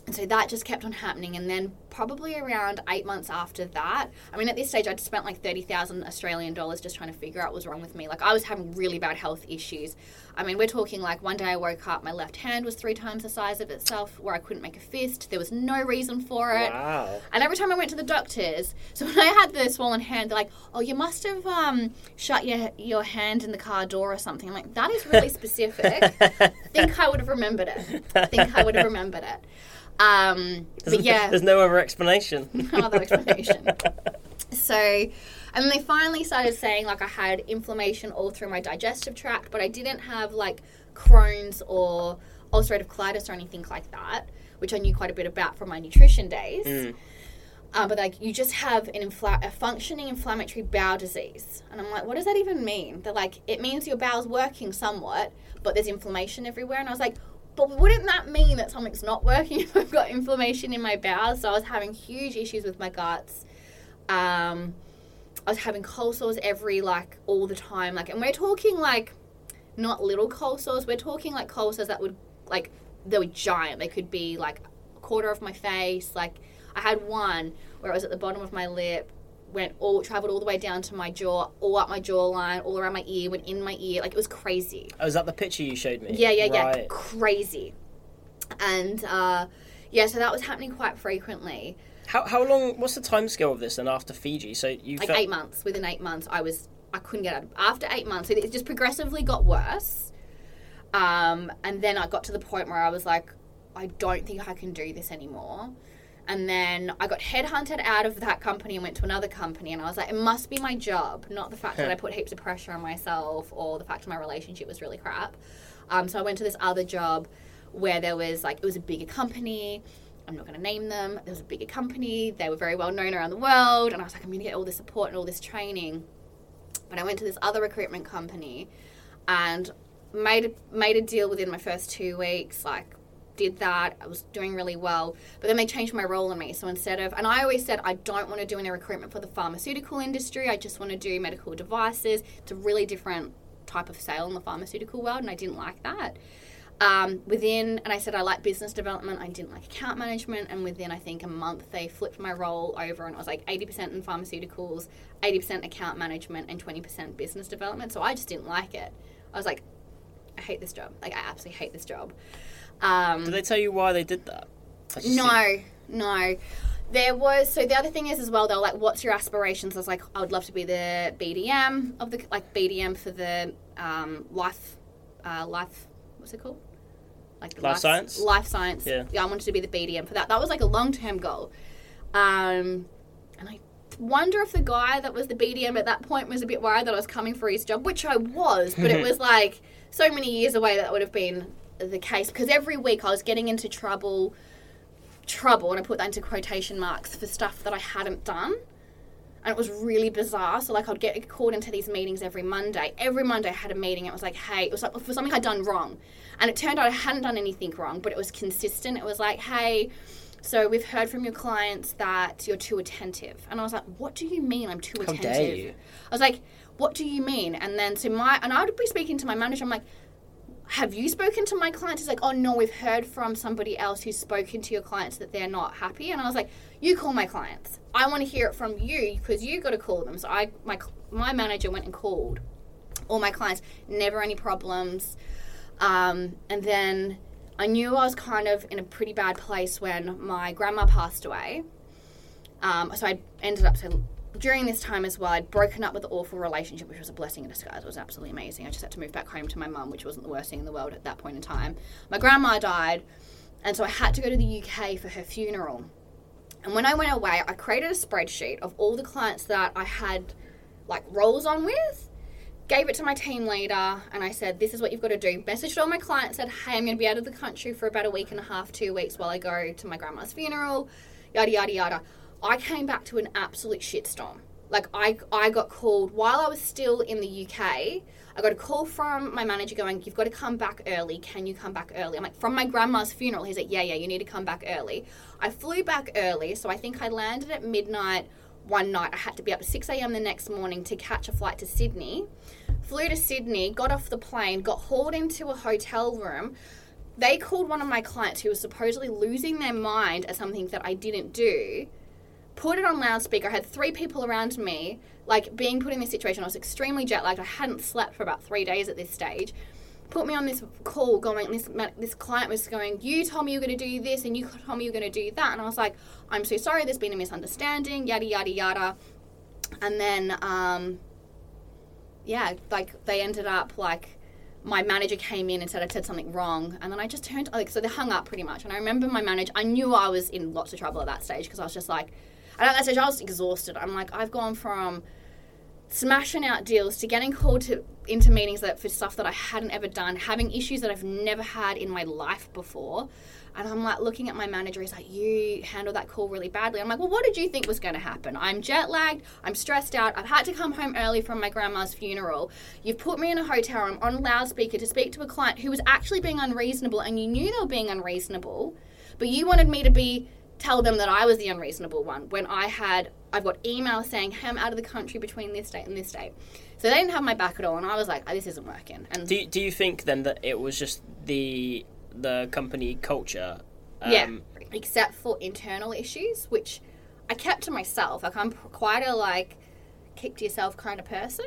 Speaker 2: and so that just kept on happening. And then probably around eight months after that, I mean, at this stage, I'd spent like 30,000 Australian dollars just trying to figure out what was wrong with me. Like, I was having really bad health issues. I mean, we're talking like one day I woke up, my left hand was three times the size of itself, where I couldn't make a fist. There was no reason for it.
Speaker 1: Wow.
Speaker 2: And every time I went to the doctors, so when I had the swollen hand, they're like, oh, you must have um, shut your, your hand in the car door or something. I'm like, that is really specific. think I would have remembered it. think I would have remembered it. Um, but yeah,
Speaker 1: there's no other explanation.
Speaker 2: no other explanation. so, and they finally started saying like I had inflammation all through my digestive tract, but I didn't have like Crohn's or ulcerative colitis or anything like that, which I knew quite a bit about from my nutrition days.
Speaker 1: Mm.
Speaker 2: Uh, but like you just have an infla- a functioning inflammatory bowel disease, and I'm like, what does that even mean? They're like, it means your bowel's working somewhat, but there's inflammation everywhere, and I was like, but wouldn't that mean that something's not working if I've got inflammation in my bowels? So I was having huge issues with my guts. Um, I was having cold sores every like all the time. Like, and we're talking like not little cold sores. We're talking like cold sores that would like they were giant. They could be like a quarter of my face. Like I had one where it was at the bottom of my lip went all traveled all the way down to my jaw, all up my jawline, all around my ear, went in my ear. Like it was crazy.
Speaker 1: Oh, is that the picture you showed me?
Speaker 2: Yeah, yeah,
Speaker 1: right.
Speaker 2: yeah. Crazy. And uh, yeah, so that was happening quite frequently.
Speaker 1: How how long? What's the time scale of this? then after Fiji, so you
Speaker 2: Like
Speaker 1: felt,
Speaker 2: eight months. Within eight months, I was I couldn't get out. Of, after eight months, it just progressively got worse. Um, and then I got to the point where I was like, I don't think I can do this anymore. And then I got headhunted out of that company and went to another company. And I was like, it must be my job, not the fact that I put heaps of pressure on myself or the fact that my relationship was really crap. Um, so I went to this other job where there was like, it was a bigger company. I'm not going to name them. There was a bigger company. They were very well known around the world. And I was like, I'm going to get all this support and all this training. But I went to this other recruitment company and made made a deal within my first two weeks. Like, did that. I was doing really well. But then they changed my role in me. So instead of, and I always said, I don't want to do any recruitment for the pharmaceutical industry. I just want to do medical devices. It's a really different type of sale in the pharmaceutical world. And I didn't like that. Um, within, and I said I like business development, I didn't like account management, and within I think a month they flipped my role over, and it was like 80% in pharmaceuticals, 80% account management, and 20% business development. So I just didn't like it. I was like, I hate this job. Like, I absolutely hate this job. Um,
Speaker 1: Did they tell you why they did that? Just see-
Speaker 2: no, no. There was so the other thing is as well. They were like, "What's your aspirations?" I was like, "I would love to be the BDM of the like BDM for the um, life, uh, life. What's it called? Like the
Speaker 1: Life science?
Speaker 2: Life science.
Speaker 1: Yeah.
Speaker 2: yeah, I wanted to be the BDM for that. That was like a long term goal. Um, and I wonder if the guy that was the BDM at that point was a bit worried that I was coming for his job, which I was, but it was like so many years away that, that would have been the case because every week I was getting into trouble, trouble, and I put that into quotation marks for stuff that I hadn't done. And it was really bizarre. So, like, I'd get called into these meetings every Monday. Every Monday I had a meeting. It was like, hey, it was like for something I'd done wrong. And it turned out I hadn't done anything wrong, but it was consistent. It was like, hey, so we've heard from your clients that you're too attentive. And I was like, what do you mean I'm too
Speaker 1: How
Speaker 2: attentive? I was like, what do you mean? And then so my and I would be speaking to my manager. I'm like, have you spoken to my clients? He's like, oh no, we've heard from somebody else who's spoken to your clients that they're not happy. And I was like, you call my clients. I want to hear it from you because you got to call them. So I my my manager went and called all my clients. Never any problems. Um, and then I knew I was kind of in a pretty bad place when my grandma passed away. Um, so I ended up during this time as well. I'd broken up with the awful relationship, which was a blessing in disguise. It was absolutely amazing. I just had to move back home to my mum, which wasn't the worst thing in the world at that point in time. My grandma died, and so I had to go to the UK for her funeral. And when I went away, I created a spreadsheet of all the clients that I had like roles on with gave it to my team leader and I said, This is what you've got to do. Messaged all my clients, said, Hey, I'm going to be out of the country for about a week and a half, two weeks while I go to my grandma's funeral, yada, yada, yada. I came back to an absolute shitstorm. Like, I, I got called while I was still in the UK. I got a call from my manager going, You've got to come back early. Can you come back early? I'm like, From my grandma's funeral. He's like, Yeah, yeah, you need to come back early. I flew back early, so I think I landed at midnight one night. I had to be up at 6 a.m. the next morning to catch a flight to Sydney. Flew to Sydney, got off the plane, got hauled into a hotel room. They called one of my clients who was supposedly losing their mind at something that I didn't do, put it on loudspeaker. I had three people around me, like being put in this situation. I was extremely jet lagged. I hadn't slept for about three days at this stage. Put me on this call, going. This this client was going. You told me you were going to do this, and you told me you were going to do that. And I was like, I'm so sorry. There's been a misunderstanding. Yada yada yada. And then, um, yeah, like they ended up like my manager came in and said I said something wrong, and then I just turned like so they hung up pretty much. And I remember my manager. I knew I was in lots of trouble at that stage because I was just like, and at that stage I was exhausted. I'm like, I've gone from smashing out deals to getting called to into meetings that for stuff that I hadn't ever done, having issues that I've never had in my life before. And I'm like looking at my manager, he's like, You handled that call really badly. I'm like, Well, what did you think was going to happen? I'm jet lagged, I'm stressed out, I've had to come home early from my grandma's funeral. You've put me in a hotel room on loudspeaker to speak to a client who was actually being unreasonable, and you knew they were being unreasonable, but you wanted me to be tell them that I was the unreasonable one when I had I've got emails saying hey, I'm out of the country between this date and this date. So they didn't have my back at all, and I was like, oh, this isn't working. And
Speaker 1: Do you, do you think then that it was just the the company culture? Um,
Speaker 2: yeah, except for internal issues, which I kept to myself. Like I'm quite a like keep to yourself kind of person.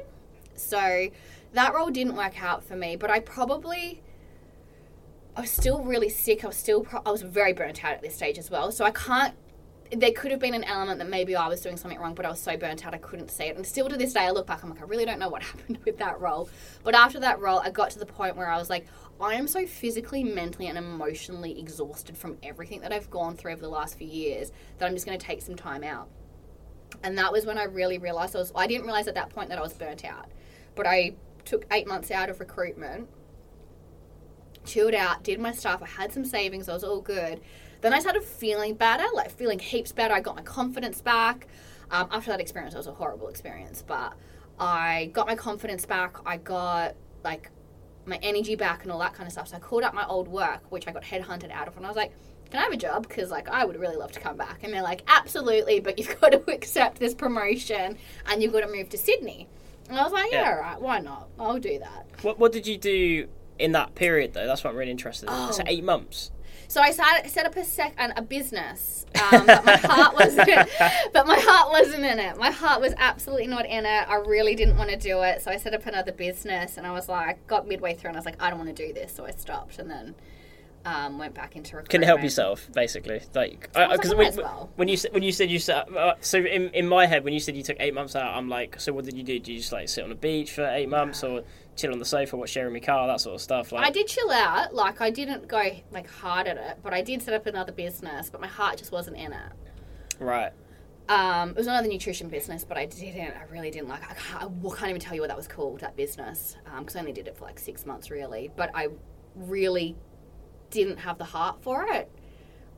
Speaker 2: So that role didn't work out for me, but I probably I was still really sick. I was still pro- I was very burnt out at this stage as well. So I can't there could have been an element that maybe I was doing something wrong, but I was so burnt out I couldn't see it. And still to this day, I look back, I'm like, I really don't know what happened with that role. But after that role, I got to the point where I was like, I am so physically, mentally, and emotionally exhausted from everything that I've gone through over the last few years that I'm just going to take some time out. And that was when I really realized I was, I didn't realize at that point that I was burnt out. But I took eight months out of recruitment, chilled out, did my stuff, I had some savings, I was all good. Then I started feeling better, like feeling heaps better. I got my confidence back. Um, after that experience, it was a horrible experience, but I got my confidence back. I got like my energy back and all that kind of stuff. So I called up my old work, which I got headhunted out of, and I was like, "Can I have a job? Because like I would really love to come back." And they're like, "Absolutely, but you've got to accept this promotion and you've got to move to Sydney." And I was like, "Yeah,
Speaker 1: Yeah.
Speaker 2: all right, why not? I'll do that."
Speaker 1: What What did you do in that period though? That's what I'm really interested in.
Speaker 2: Oh.
Speaker 1: So eight months.
Speaker 2: So I started, set up a sec and a business, um, but my heart wasn't. but my heart wasn't in it. My heart was absolutely not in it. I really didn't want to do it. So I set up another business, and I was like, got midway through, and I was like, I don't want to do this. So I stopped, and then um, went back into recruitment.
Speaker 1: Couldn't help yourself, basically. Like, because
Speaker 2: like,
Speaker 1: when,
Speaker 2: well.
Speaker 1: when you when you said you set, uh, so in in my head when you said you took eight months out, I'm like, so what did you do? Did you just like sit on a beach for eight months or chill on the sofa, watch Jeremy Carr, that sort of stuff? Like,
Speaker 2: I did chill out. Like I didn't go like hard at it, but I did set up another business. But my heart just wasn't in it.
Speaker 1: right.
Speaker 2: Um, it was another nutrition business, but I didn't. I really didn't like. I can't, I can't even tell you what that was called. That business, because I only did it for like six months, really. But I really didn't have the heart for it.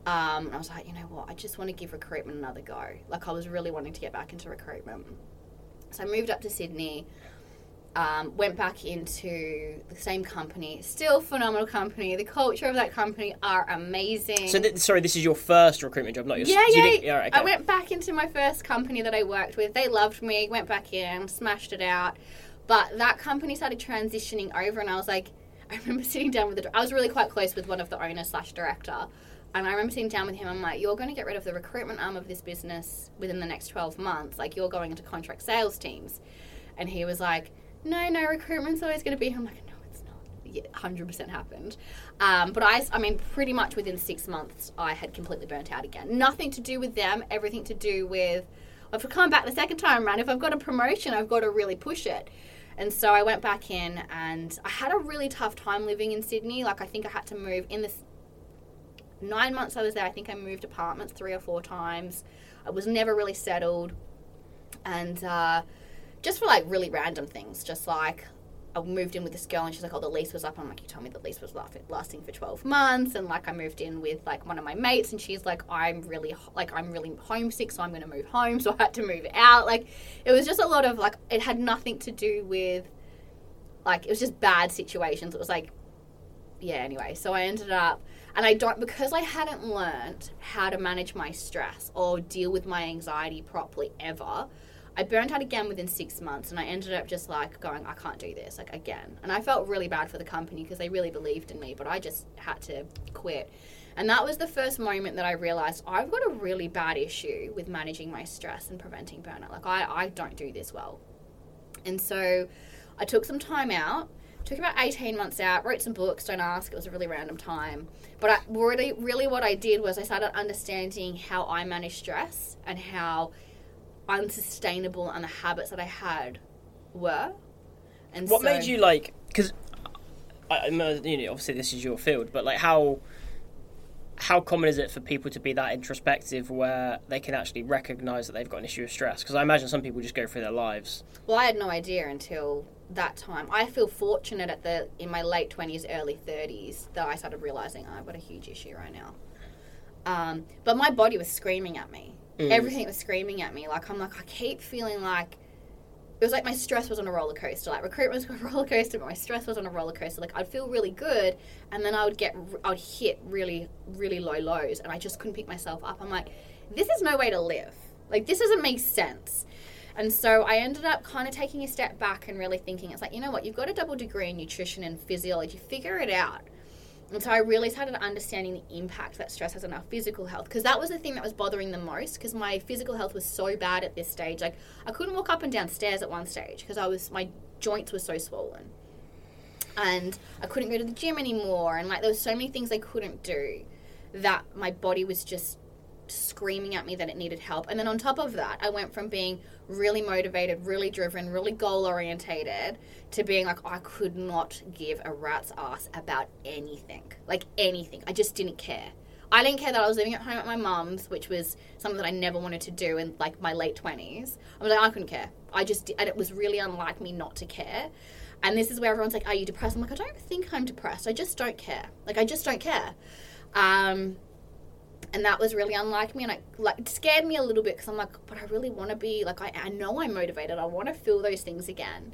Speaker 2: Um, and I was like, you know what? I just want to give recruitment another go. Like I was really wanting to get back into recruitment. So I moved up to Sydney. Um, went back into the same company, still phenomenal company. The culture of that company are amazing.
Speaker 1: So th- sorry, this is your first recruitment job, not your.
Speaker 2: Yeah,
Speaker 1: you
Speaker 2: yeah.
Speaker 1: right, okay.
Speaker 2: I went back into my first company that I worked with. They loved me. Went back in, smashed it out. But that company started transitioning over, and I was like, I remember sitting down with the. I was really quite close with one of the owners slash director, and I remember sitting down with him. I'm like, you're going to get rid of the recruitment arm of this business within the next 12 months. Like you're going into contract sales teams, and he was like, No, no, recruitment's always going to be. I'm like, No, it's not. Yeah, 100% happened. Um, but I, I mean, pretty much within six months, I had completely burnt out again. Nothing to do with them, everything to do with, if I come back the second time around, if I've got a promotion, I've got to really push it. And so I went back in and I had a really tough time living in Sydney. Like, I think I had to move in this nine months I was there. I think I moved apartments three or four times. I was never really settled. And uh, just for like really random things, just like I moved in with this girl and she's like, oh, the lease was up. I'm like, you told me the lease was lasting for 12 months. And like, I moved in with like one of my mates and she's like, I'm really, like, I'm really homesick, so I'm going to move home. So I had to move out. Like, it was just a lot of like, it had nothing to do with, like, it was just bad situations. It was like, yeah, anyway. So I ended up, and I don't, because I hadn't learned how to manage my stress or deal with my anxiety properly ever. I burnt out again within six months, and I ended up just like going, I can't do this, like again. And I felt really bad for the company because they really believed in me, but I just had to quit. And that was the first moment that I realized I've got a really bad issue with managing my stress and preventing burnout. Like, I, I don't do this well. And so I took some time out, took about 18 months out, wrote some books, don't ask, it was a really random time. But I, really, really what I did was I started understanding how I manage stress and how unsustainable and the habits that I had were. And
Speaker 1: What
Speaker 2: so-
Speaker 1: made you like? Because I, I you know, obviously this is your field, but like how how common is it for people to be that introspective where they can actually recognize that they've got an issue of stress? Because I imagine some people just go through their lives.
Speaker 2: Well, I had no idea until that time. I feel fortunate at the in my late twenties, early thirties that I started realizing oh, I've got a huge issue right now. Um, but my body was screaming at me. Everything was screaming at me. Like I'm like I keep feeling like it was like my stress was on a roller coaster. Like recruitment was on a roller coaster, but my stress was on a roller coaster. Like I'd feel really good, and then I would get I would hit really really low lows, and I just couldn't pick myself up. I'm like, this is no way to live. Like this doesn't make sense. And so I ended up kind of taking a step back and really thinking, it's like, you know what, you've got a double degree in nutrition and physiology, figure it out. And so I really started understanding the impact that stress has on our physical health because that was the thing that was bothering the most because my physical health was so bad at this stage. Like I couldn't walk up and down stairs at one stage because I was my joints were so swollen. And I couldn't go to the gym anymore and like there was so many things I couldn't do that my body was just screaming at me that it needed help. And then on top of that, I went from being really motivated, really driven, really goal orientated to being like, I could not give a rat's ass about anything. Like anything. I just didn't care. I didn't care that I was living at home at my mum's, which was something that I never wanted to do in like my late 20s. I was like, I couldn't care. I just, and it was really unlike me not to care. And this is where everyone's like, Are you depressed? I'm like, I don't think I'm depressed. I just don't care. Like, I just don't care. Um, and that was really unlike me and I, like it scared me a little bit because i'm like but i really want to be like I, I know i'm motivated i want to feel those things again.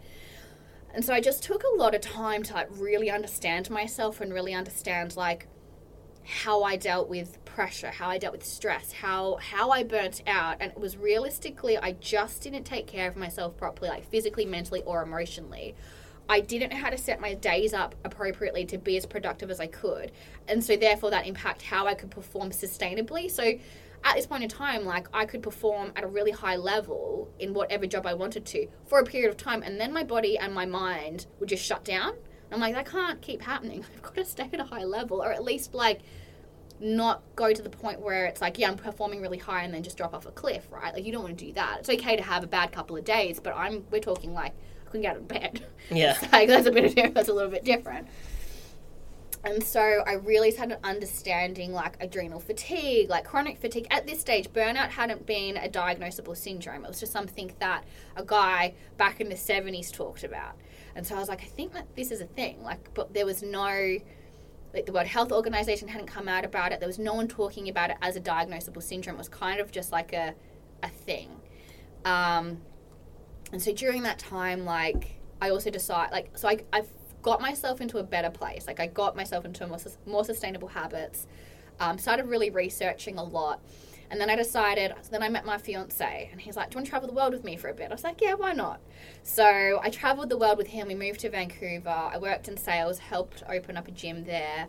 Speaker 2: And so i just took a lot of time to like really understand myself and really understand like how i dealt with pressure how i dealt with stress how how i burnt out and it was realistically i just didn't take care of myself properly like physically mentally or emotionally I didn't know how to set my days up appropriately to be as productive as I could. And so therefore that impact how I could perform sustainably. So at this point in time, like I could perform at a really high level in whatever job I wanted to for a period of time and then my body and my mind would just shut down. I'm like, that can't keep happening. I've got to stay at a high level or at least like not go to the point where it's like, yeah, I'm performing really high and then just drop off a cliff, right? Like you don't want to do that. It's okay to have a bad couple of days, but I'm we're talking like couldn't get out of bed.
Speaker 1: Yeah.
Speaker 2: like that's a bit of, that's a little bit different. And so I really started understanding like adrenal fatigue, like chronic fatigue. At this stage, burnout hadn't been a diagnosable syndrome. It was just something that a guy back in the 70s talked about. And so I was like, I think that this is a thing. Like, but there was no, like the World Health Organization hadn't come out about it. There was no one talking about it as a diagnosable syndrome. It was kind of just like a, a thing. Um, and so during that time, like I also decide, like so I I got myself into a better place. Like I got myself into more more sustainable habits. Um, started really researching a lot. And then I decided, so then I met my fiance, and he's like, Do you want to travel the world with me for a bit? I was like, Yeah, why not? So I traveled the world with him. We moved to Vancouver. I worked in sales, helped open up a gym there.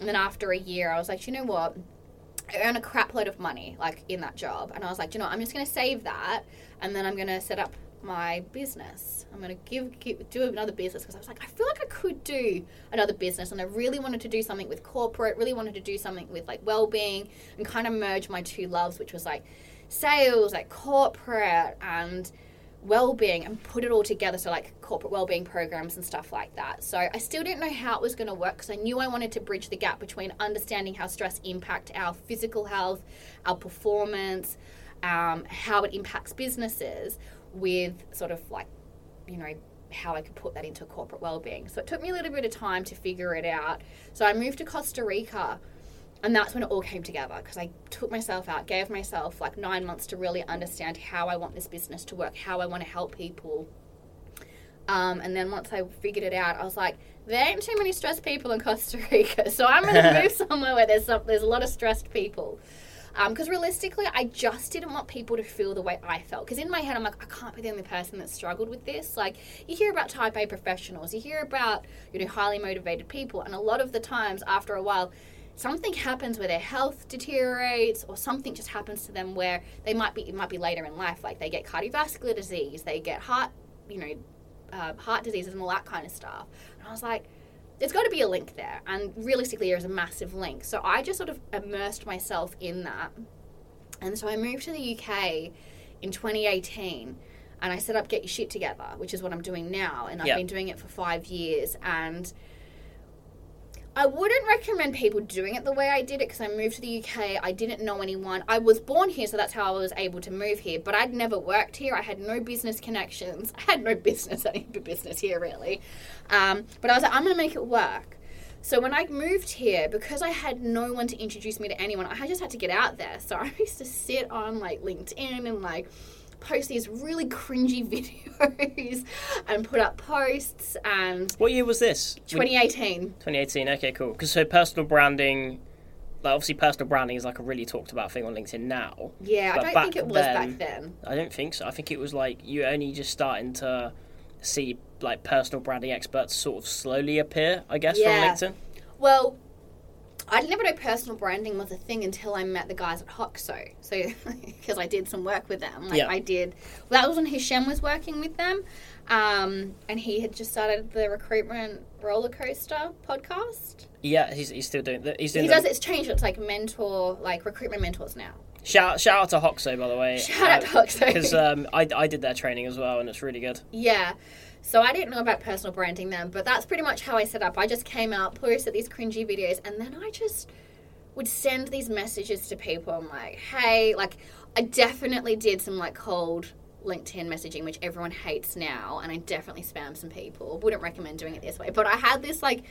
Speaker 2: And then after a year, I was like, You know what? I earn a crap load of money, like in that job. And I was like, you know, I'm just going to save that, and then I'm going to set up my business. I'm going to give, give, do another business because I was like, I feel like I could do another business, and I really wanted to do something with corporate. Really wanted to do something with like well-being and kind of merge my two loves, which was like sales, like corporate, and well-being, and put it all together. So like corporate well-being programs and stuff like that. So I still didn't know how it was going to work because I knew I wanted to bridge the gap between understanding how stress impact our physical health, our performance. Um, how it impacts businesses with sort of like, you know, how I could put that into corporate well-being. So it took me a little bit of time to figure it out. So I moved to Costa Rica and that's when it all came together because I took myself out, gave myself like 9 months to really understand how I want this business to work, how I want to help people. Um, and then once I figured it out, I was like, there ain't too many stressed people in Costa Rica, so I'm going to move somewhere where there's some, there's a lot of stressed people. Because um, realistically, I just didn't want people to feel the way I felt. Because in my head, I'm like, I can't be the only person that struggled with this. Like, you hear about type A professionals, you hear about, you know, highly motivated people, and a lot of the times, after a while, something happens where their health deteriorates or something just happens to them where they might be it might be later in life like they get cardiovascular disease they get heart you know uh, heart diseases and all that kind of stuff and i was like there's got to be a link there. And realistically, there's a massive link. So I just sort of immersed myself in that. And so I moved to the UK in 2018 and I set up Get Your Shit Together, which is what I'm doing now. And I've yep. been doing it for five years. And I wouldn't recommend people doing it the way I did it because I moved to the UK. I didn't know anyone. I was born here, so that's how I was able to move here. But I'd never worked here. I had no business connections. I had no business, any business here really. Um, but I was like, I'm going to make it work. So when I moved here, because I had no one to introduce me to anyone, I just had to get out there. So I used to sit on like LinkedIn and like post these really cringy videos and put up posts and
Speaker 1: what year was this?
Speaker 2: 2018
Speaker 1: 2018 okay cool. Because so personal branding like obviously personal branding is like a really talked about thing on linkedin now.
Speaker 2: Yeah i don't think it was then, back then
Speaker 1: i don't think so. I think it was like you only just starting to see like personal branding experts sort of slowly appear i guess yeah. from linkedin.
Speaker 2: Well I didn't ever know personal branding was a thing until I met the guys at Hoxo. So, because I did some work with them. Like
Speaker 1: Yeah.
Speaker 2: I did, well, that was when Hishem was working with them. Um, and he had just started the recruitment roller coaster podcast.
Speaker 1: Yeah, he's, he's still doing that. He's doing
Speaker 2: He
Speaker 1: the-
Speaker 2: does, it's changed. It's like mentor, like recruitment mentors now.
Speaker 1: Shout, shout out to Hoxo, by the way.
Speaker 2: Shout out to Hoxo.
Speaker 1: Because um, I, I did their training as well, and it's really good.
Speaker 2: Yeah. So I didn't know about personal branding then, but that's pretty much how I set up. I just came out, posted these cringy videos, and then I just would send these messages to people. I'm like, hey, like, I definitely did some like cold LinkedIn messaging, which everyone hates now, and I definitely spammed some people. Wouldn't recommend doing it this way, but I had this like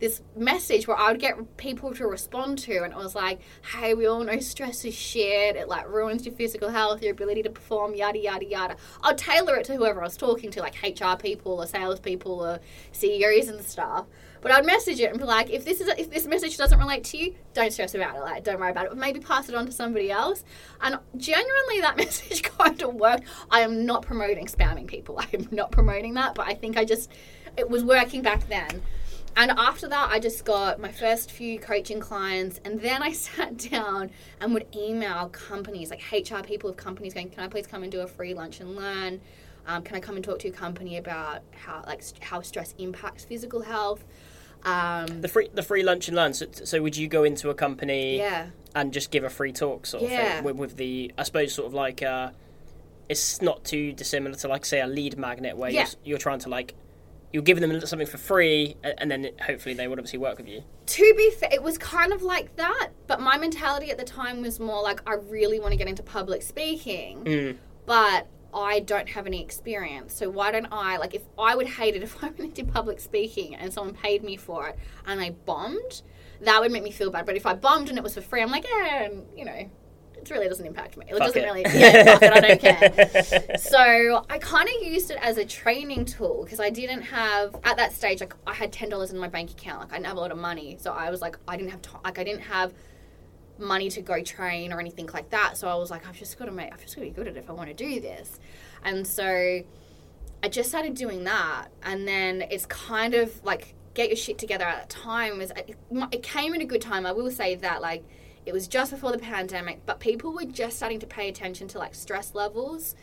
Speaker 2: this message where I would get people to respond to, and it was like, "Hey, we all know stress is shit. It like ruins your physical health, your ability to perform, yada yada yada." I'll tailor it to whoever I was talking to, like HR people or sales people or CEOs and stuff. But I'd message it and be like, "If this is if this message doesn't relate to you, don't stress about it. Like, don't worry about it. But maybe pass it on to somebody else." And genuinely, that message kind of worked. I am not promoting spamming people. I am not promoting that, but I think I just it was working back then. And after that, I just got my first few coaching clients, and then I sat down and would email companies, like HR people of companies, going, "Can I please come and do a free lunch and learn? Um, can I come and talk to your company about how like how stress impacts physical health?" Um,
Speaker 1: The free the free lunch and learn. So, so would you go into a company
Speaker 2: yeah,
Speaker 1: and just give a free talk sort of
Speaker 2: Yeah.
Speaker 1: thing with, with the I suppose sort of like uh, it's not too dissimilar to like say a lead magnet where
Speaker 2: Yeah.
Speaker 1: you're, you're trying to like you're giving them something for free and then hopefully they would obviously work with you.
Speaker 2: to be fair, it was kind of like that, but my mentality at the time was more like I really want to get into public speaking,
Speaker 1: Mm.
Speaker 2: but I don't have any experience. So why don't I like if I would hate it if I went into public speaking and someone paid me for it and I bombed, that would make me feel bad. But if I bombed and it was for free, I'm like, yeah, and, you know, it really doesn't impact me. It
Speaker 1: Fuck
Speaker 2: doesn't
Speaker 1: it.
Speaker 2: really, yeah, fuck it, I don't care. So I kind of used it as a training tool because I didn't have at that stage like I had ten dollars in my bank account. Like I didn't have a lot of money, so I was like I didn't have time. Like I didn't have money to go train or anything like that. So I was like I've just got to make. I've just got to be good at it if I want to do this. And so I just started doing that, and then it's kind of like get your shit together at the time was it, it came at a good time. I will say that like it was just before the pandemic, but people were just starting to pay attention to like stress levels.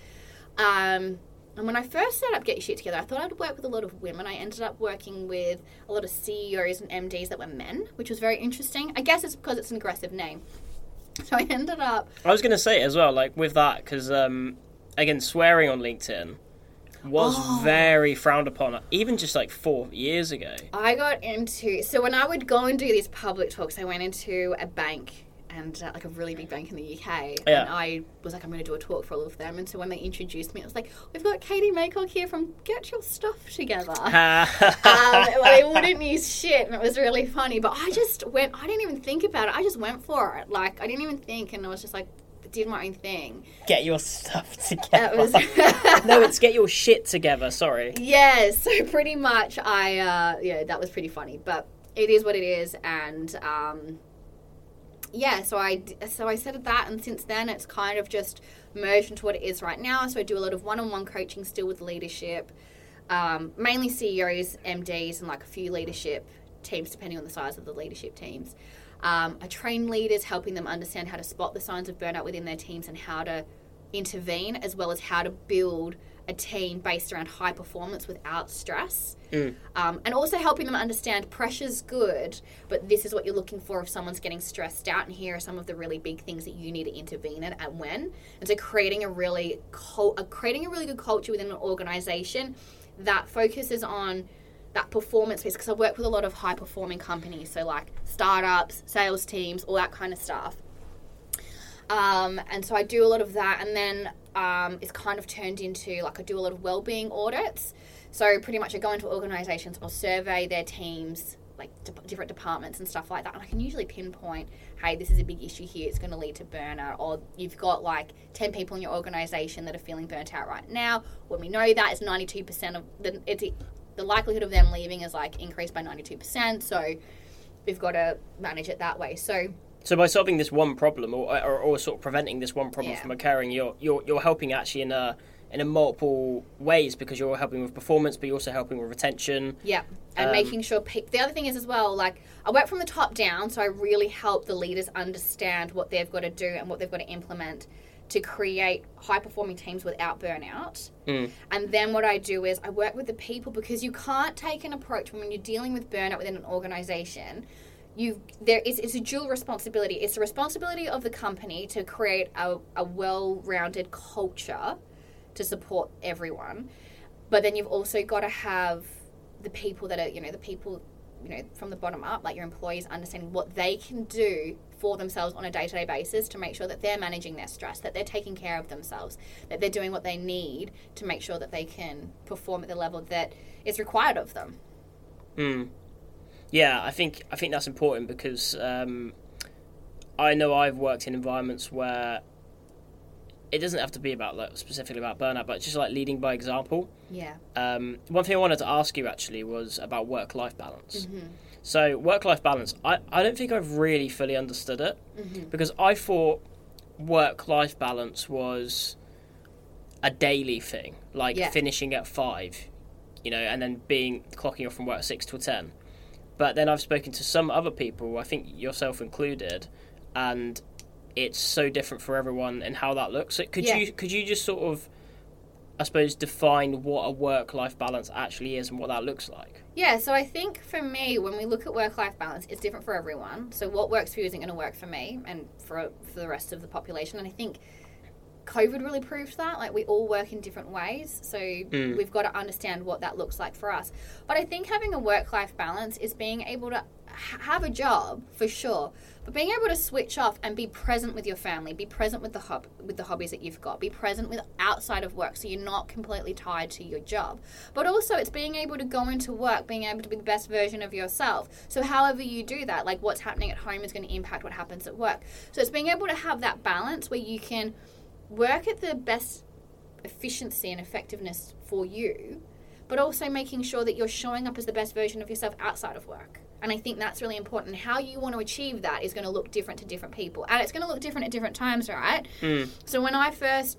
Speaker 2: Um, and when I first set up Get Your Shit Together, I thought I'd work with a lot of women. I ended up working with a lot of CEOs and MDs that were men, which was very interesting. I guess it's because it's an aggressive name. So I ended up
Speaker 1: I was going to say it as well, like with that, because um, again, swearing on LinkedIn was
Speaker 2: Oh.
Speaker 1: very frowned upon, even just like four years ago.
Speaker 2: I got into so when I would go and do these public talks, I went into a bank and uh, like a really big bank in the UK,
Speaker 1: Yeah.
Speaker 2: and I was like, I'm going to do a talk for all of them. And so when they introduced me, it was like, we've got Katie Maycock here from Get Your Stuff Together. um, they wouldn't use shit, and it was really funny. But I just went. I didn't even think about it. I just went for it. Like I didn't even think, and I was just like, did my own thing.
Speaker 1: get your stuff
Speaker 2: That
Speaker 1: together.
Speaker 2: was
Speaker 1: no, it's get your shit together. Sorry.
Speaker 2: Yeah, so pretty much I uh yeah, that was pretty funny, but it is what it is and um yeah, so I so I said that and since then it's kind of just merged into what it is right now. So I do a lot of one-on-one coaching still with leadership. Um, mainly CEOs, MDs and like a few leadership teams depending on the size of the leadership teams. Um, I train leaders helping them understand how to spot the signs of burnout within their teams and how to intervene as well as how to build a team based around high performance without stress. Um, and also helping them understand pressure's good, but this is what you're looking for if someone's getting stressed out, and here are some of the really big things that you need to intervene in and when. And so creating a really uh, creating a really good culture within an organization that focuses on that performance piece. Because I work with a lot of high performing companies, so like startups, sales teams, all that kind of stuff. Um, and so I do a lot of that, and then um, it's kind of turned into like I do a lot of well-being audits. So pretty much I go into organisations, I'll survey their teams, like de- different departments and stuff like that, and I can usually pinpoint, hey, this is a big issue here. It's going to lead to burnout, or you've got like ten people in your organisation that are feeling burnt out right now. When we know that, it's ninety-two percent of the it's the likelihood of them leaving is like increased by ninety-two percent. So we've got to manage it that way. So
Speaker 1: So by solving this one problem, or, or, or sort of preventing this one problem
Speaker 2: Yeah.
Speaker 1: from occurring, you're you're you're helping actually in a in a multiple ways because you're helping with performance, but you're also helping with retention.
Speaker 2: Yeah, and
Speaker 1: Um,
Speaker 2: making sure pe- the other thing is as well. Like I work from the top down, so I really help the leaders understand what they've got to do and what they've got to implement to create high performing teams without burnout.
Speaker 1: Mm.
Speaker 2: And then what I do is I work with the people because you can't take an approach when you're dealing with burnout within an organization. You there is it's a dual responsibility. It's the responsibility of the company to create a, a well rounded culture to support everyone. But then you've also got to have the people that are, you know, the people, you know, from the bottom up, like your employees understanding what they can do for themselves on a day to day basis to make sure that they're managing their stress, that they're taking care of themselves, that they're doing what they need to make sure that they can perform at the level that is required of them.
Speaker 1: Mm. Yeah, I think I think that's important because um, I know I've worked in environments where it doesn't have to be about like, specifically about burnout, but just like leading by example.
Speaker 2: Yeah.
Speaker 1: Um, one thing I wanted to ask you actually was about work life balance.
Speaker 2: Mm-hmm.
Speaker 1: So work life balance, I, I don't think I've really fully understood it
Speaker 2: Mm-hmm.
Speaker 1: because I thought work life balance was a daily thing, like
Speaker 2: Yeah.
Speaker 1: finishing at five, you know, and then being clocking off from work at six to ten. But then I've spoken to some other people, I think yourself included, and it's so different for everyone and how that looks. So could
Speaker 2: Yeah.
Speaker 1: you could you just sort of, I suppose, define what a work life balance actually is and what that looks like?
Speaker 2: Yeah, so I think for me, when we look at work life balance, it's different for everyone. So what works for you isn't going to work for me and for for the rest of the population. And I think COVID really proved that. Like we all work in different ways, so mm. we've got to understand what that looks like for us. But I think having a work life balance is being able to ha- have a job for sure, but being able to switch off and be present with your family, be present with the hob- with the hobbies that you've got, be present with outside of work, so you're not completely tied to your job. But also, it's being able to go into work, being able to be the best version of yourself. So, however you do that, like what's happening at home is going to impact what happens at work. So, it's being able to have that balance where you can work at the best efficiency and effectiveness for you, but also making sure that you're showing up as the best version of yourself outside of work. And I think that's really important. How you want to achieve that is going to look different to different people. And it's going to look different at different times, right?
Speaker 1: Mm.
Speaker 2: So when I first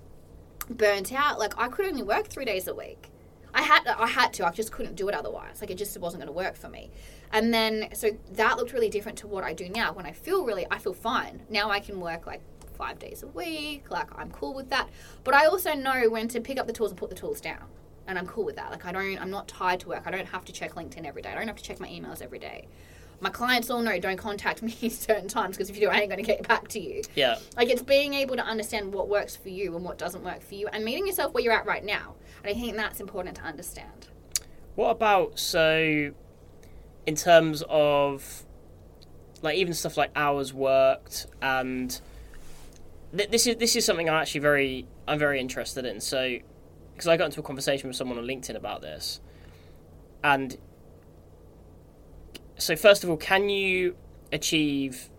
Speaker 2: burnt out, like I could only work three days a week. I had I had to. I just couldn't do it otherwise. Like it just wasn't going to work for me. And then so that looked really different to what I do now. When I feel really, I feel fine. Now I can work like five days a week. Like I'm cool with that. But I also know when to pick up the tools and put the tools down. And I'm cool with that. Like I don't. I'm not tied to work. I don't have to check LinkedIn every day. I don't have to check my emails every day. My clients all know don't contact me certain times because if you do, I ain't going to get back to you.
Speaker 1: Yeah.
Speaker 2: Like it's being able to understand what works for you and what doesn't work for you, and meeting yourself where you're at right now. And I think that's important to understand.
Speaker 1: What about so in terms of like even stuff like hours worked and th- this is this is something I'm actually very I'm very interested in. So because I got into a conversation with someone on LinkedIn about this, and so first of all, can you achieve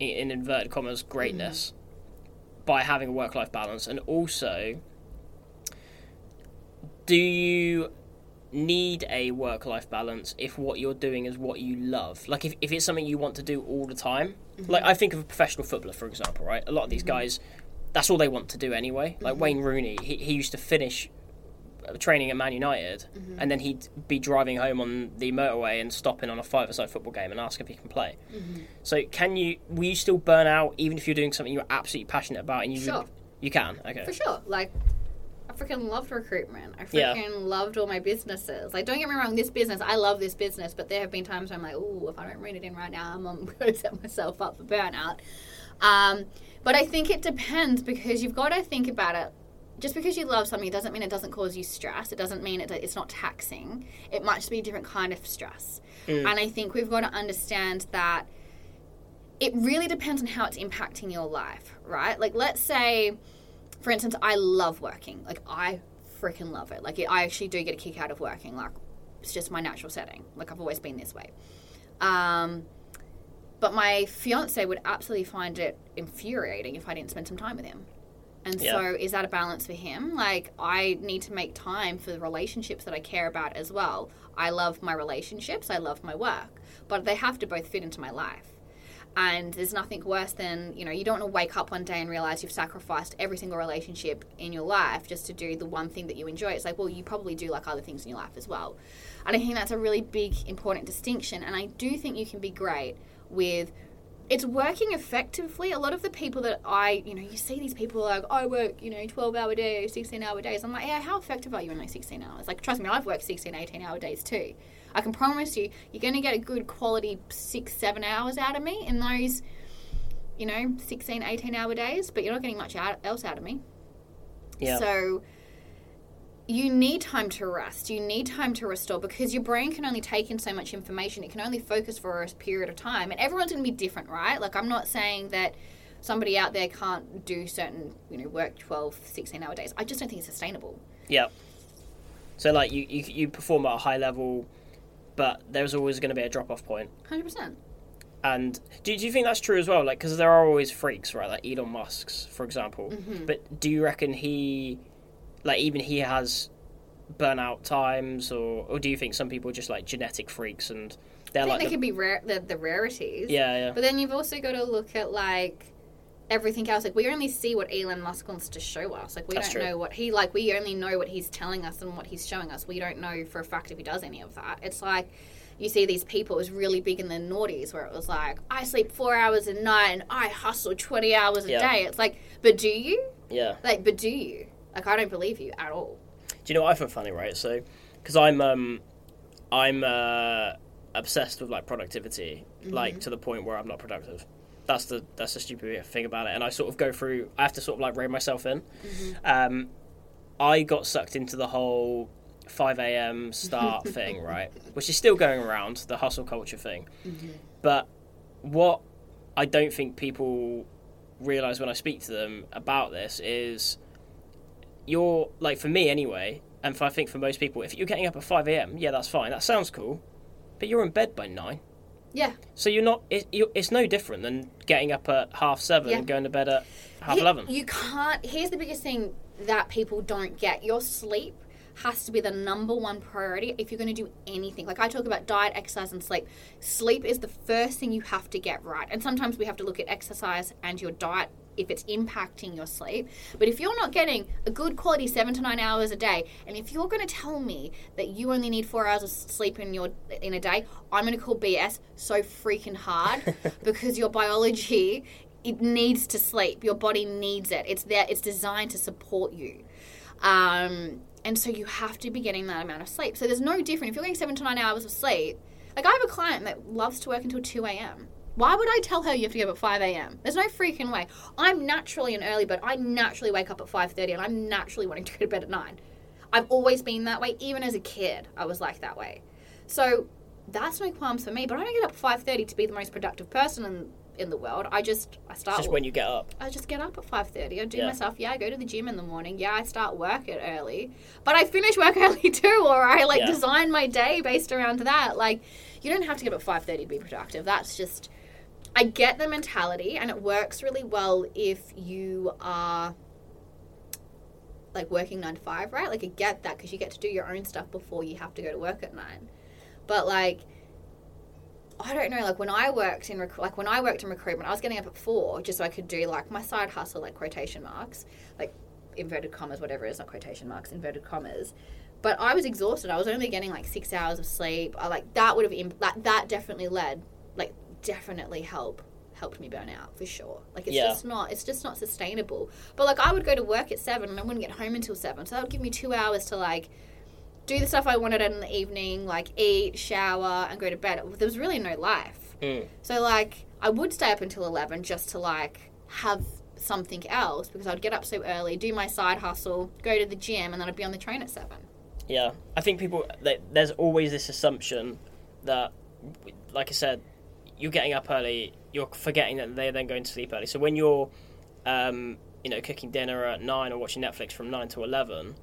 Speaker 1: in inverted commas greatness mm. by having a work life balance, and also do you need a work life balance if what you're doing is what you love. Like if, if it's something you want to do all the time. Mm-hmm. Like I think of a professional footballer for example, right? A lot of these mm-hmm. guys that's all they want to do anyway. Like mm-hmm. Wayne Rooney, he, he used to finish uh, training at Man United and then he'd be driving home on the motorway and stopping on a five-a-side football game and ask if he can play. So can you will you still burn out even if you're doing something you're absolutely passionate about and you
Speaker 2: Sure.
Speaker 1: you can? Okay.
Speaker 2: For sure. Like freaking loved recruitment. I
Speaker 1: Yeah.
Speaker 2: freaking loved all my businesses. Like don't get me wrong, this business, I love this business, but there have been times where I'm like, oh, if I don't rein it in right now, I'm going to set myself up for burnout. Um, but I think it depends because you've got to think about it. Just because you love something doesn't mean it doesn't cause you stress. It doesn't mean it, it's not taxing. It might just be a different kind of stress. And I think we've got to understand that it really depends on how it's impacting your life, right? Like, let's say, for instance, I love working. Like, I freaking love it. Like, I actually do get a kick out of working. Like, it's just my natural setting. Like, I've always been this way. Um, but my fiance would absolutely find it infuriating if I didn't spend some time with him. And
Speaker 1: Yeah.
Speaker 2: so, is that a balance for him? Like, I need to make time for the relationships that I care about as well. I love my relationships, I love my work, but they have to both fit into my life. And there's nothing worse than, you know, you don't want to wake up one day and realize you've sacrificed every single relationship in your life just to do the one thing that you enjoy. It's like, well, you probably do like other things in your life as well. And I think that's a really big, important distinction. And I do think you can be great with it's working effectively. A lot of the people that I, you know, you see these people like, I work, you know, 12 hour days, 16 hour days. I'm like, yeah, how effective are you in those 16 hours? Like, trust me, I've worked 16, 18 hour days too. I can promise you, you're going to get a good quality six, seven hours out of me in those, you know, 16, 18 hour days, but you're not getting much out, else out of me.
Speaker 1: Yeah.
Speaker 2: So you need time to rest. You need time to restore because your brain can only take in so much information. It can only focus for a period of time. And everyone's going to be different, right? Like, I'm not saying that somebody out there can't do certain, you know, work 12, 16 hour days. I just don't think it's sustainable.
Speaker 1: Yeah. So like you, you you perform at a high level, but there's always going to be a drop off point.
Speaker 2: 100%.
Speaker 1: And do, do you think that's true as well? Like, because there are always freaks, right? Like Elon Musk's, for example.
Speaker 2: Mm-hmm.
Speaker 1: But do you reckon he, like, even he has burnout times, or or do you think some people are just like genetic freaks and they're
Speaker 2: I think
Speaker 1: like,
Speaker 2: they
Speaker 1: the-
Speaker 2: could be rare, the, the rarities.
Speaker 1: yeah, yeah,
Speaker 2: But then you've also got to look at like everything else. Like we only see what Elon Musk wants to show us. Like we
Speaker 1: That's
Speaker 2: don't
Speaker 1: true.
Speaker 2: know what he like. We only know what he's telling us and what he's showing us. We don't know for a fact if he does any of that. It's like you see these people. It was really big in the noughties where it was like I sleep four hours a night and I hustle twenty hours a
Speaker 1: Yeah.
Speaker 2: day. It's like, but do you?
Speaker 1: yeah.
Speaker 2: Like, but do you? Like I don't believe you at all.
Speaker 1: Do you know what I find funny, right? So, because I'm um, I'm uh, obsessed with like productivity, like to the point where I'm not productive. That's the that's the stupid thing about it, and I sort of go through. I have to sort of like rein myself in. Um, I got sucked into the whole 5 a.m. start thing, right? Which is still going around, the hustle culture thing. But what I don't think people realize when I speak to them about this is you're like for me anyway, and for, I think for most people, if you're getting up at 5 a.m., yeah, that's fine. That sounds cool, but you're in bed by nine.
Speaker 2: Yeah.
Speaker 1: So you're not. It, you it's no different than getting up at half seven
Speaker 2: Yeah.
Speaker 1: and going to bed at half eleven.
Speaker 2: You can't. Here's the biggest thing that people don't get: your sleep has to be the number one priority if you're going to do anything. Like I talk about diet, exercise, and sleep. Sleep is the first thing you have to get right, and sometimes we have to look at exercise and your diet if it's impacting your sleep. But if you're not getting a good quality seven to nine hours a day, and if you're going to tell me that you only need four hours of sleep in your in a day, I'm going to call BS so freaking hard because your biology it needs to sleep. Your body needs it. It's there. It's designed to support you. Um, and so you have to be getting that amount of sleep. So there's no different. If you're getting seven to nine hours of sleep, like I have a client that loves to work until 2 a.m. Why would I tell her you have to get up at 5 a.m.? There's no freaking way. I'm naturally an early bird. I naturally wake up at 5.30 and I'm naturally wanting to go to bed at 9. I've always been that way. Even as a kid, I was like that way. So that's no qualms for me. But I don't get up at 5.30 to be the most productive person in, in the world. I just, I
Speaker 1: It's
Speaker 2: start
Speaker 1: just when you get up.
Speaker 2: I just get up at five thirty. I do
Speaker 1: Yeah.
Speaker 2: myself. Yeah, I go to the gym in the morning. Yeah, I start work at early, but I finish work early too, or I like
Speaker 1: Yeah.
Speaker 2: design my day based around that. Like, you don't have to get up at five thirty to be productive. That's just. I get the mentality, and it works really well if you are like working nine to five, right? Like, I get that because you get to do your own stuff before you have to go to work at nine. But like, I don't know. Like when I worked in rec- like when I worked in recruitment, I was getting up at four just so I could do like my side hustle, like quotation marks, like inverted commas, whatever it is, not quotation marks, inverted commas. But I was exhausted. I was only getting like six hours of sleep. I like that would have imp- that that definitely led like definitely help helped me burn out for sure. Like it's
Speaker 1: Yeah.
Speaker 2: just not it's just not sustainable. But like I would go to work at seven and I wouldn't get home until seven, so that would give me two hours to like do the stuff I wanted in the evening, like eat, shower, and go to bed. There was really no life.
Speaker 1: Mm.
Speaker 2: So like I would stay up until eleven just to like have something else because I'd get up so early, do my side hustle, go to the gym, and then I'd be on the train at seven.
Speaker 1: Yeah, I think people. They, there's always this assumption that, like I said, you're getting up early. You're forgetting that they're then going to sleep early. So when you're, um, you know, cooking dinner at nine or watching Netflix from nine to eleven,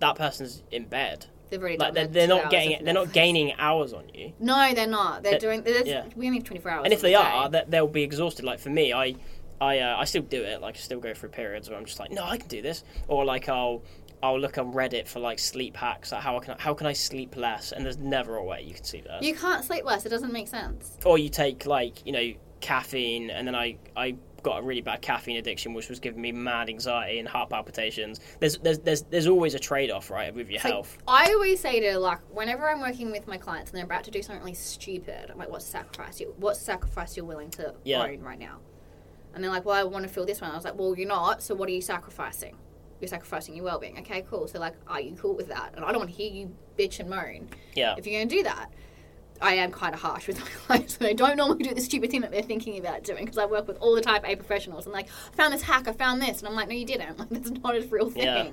Speaker 1: that person's in bed.
Speaker 2: They've already
Speaker 1: like they're, they're not getting it. They're not gaining hours on you.
Speaker 2: No, they're not. They're
Speaker 1: That-
Speaker 2: doing. There's,
Speaker 1: yeah.
Speaker 2: We only have twenty four hours.
Speaker 1: And if they are,
Speaker 2: day.
Speaker 1: that they'll be exhausted. Like for me, I, I, uh, I still do it. Like I still go through periods where I'm just like, no, I can do this, or like I'll, I'll look on Reddit for like sleep hacks. Like how can I, how can I sleep less? And there's never a way you can sleep less.
Speaker 2: You can't sleep less. It doesn't make sense.
Speaker 1: or you take like you know caffeine, and then I I got a really bad caffeine addiction, which was giving me mad anxiety and heart palpitations. There's there's there's, there's always a trade off, right, with your
Speaker 2: Like,
Speaker 1: health.
Speaker 2: I always say to like whenever I'm working with my clients and they're about to do something really stupid, I'm like, "What's the sacrifice? You what's the sacrifice you're willing to
Speaker 1: Yeah.
Speaker 2: own right now?" And they're like, "Well, I want to feel this one." I was like, "Well, you're not. So what are you sacrificing? You're sacrificing your well-being. Okay, cool. So like, are you cool with that? And I don't want to hear you bitch and moan
Speaker 1: Yeah,
Speaker 2: if you're going to do that." I am kind of harsh with my clients, and I don't normally do the stupid thing that they're thinking about doing because I work with all the type A professionals. I'm like, I found this hack, I found this, and I'm like, no, you didn't. Like, that's not a real thing.
Speaker 1: Yeah.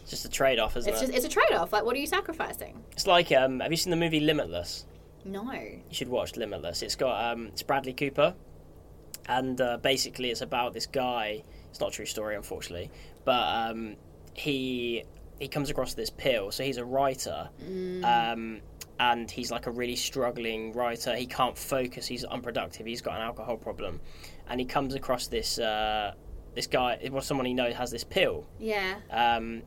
Speaker 1: it's just a trade off, isn't
Speaker 2: It's
Speaker 1: it?
Speaker 2: just it's a trade off. Like, what are you sacrificing?
Speaker 1: It's like um, have you seen the movie Limitless?
Speaker 2: No.
Speaker 1: You should watch Limitless. It's got um, it's Bradley Cooper, and uh, basically it's about this guy. It's not a true story, unfortunately, but um, he he comes across this pill. So he's a writer, um, and he's like a really struggling writer. He can't focus. He's unproductive. He's got an alcohol problem, and he comes across this uh, this guy. Well, someone he knows has this pill,
Speaker 2: Yeah.
Speaker 1: um,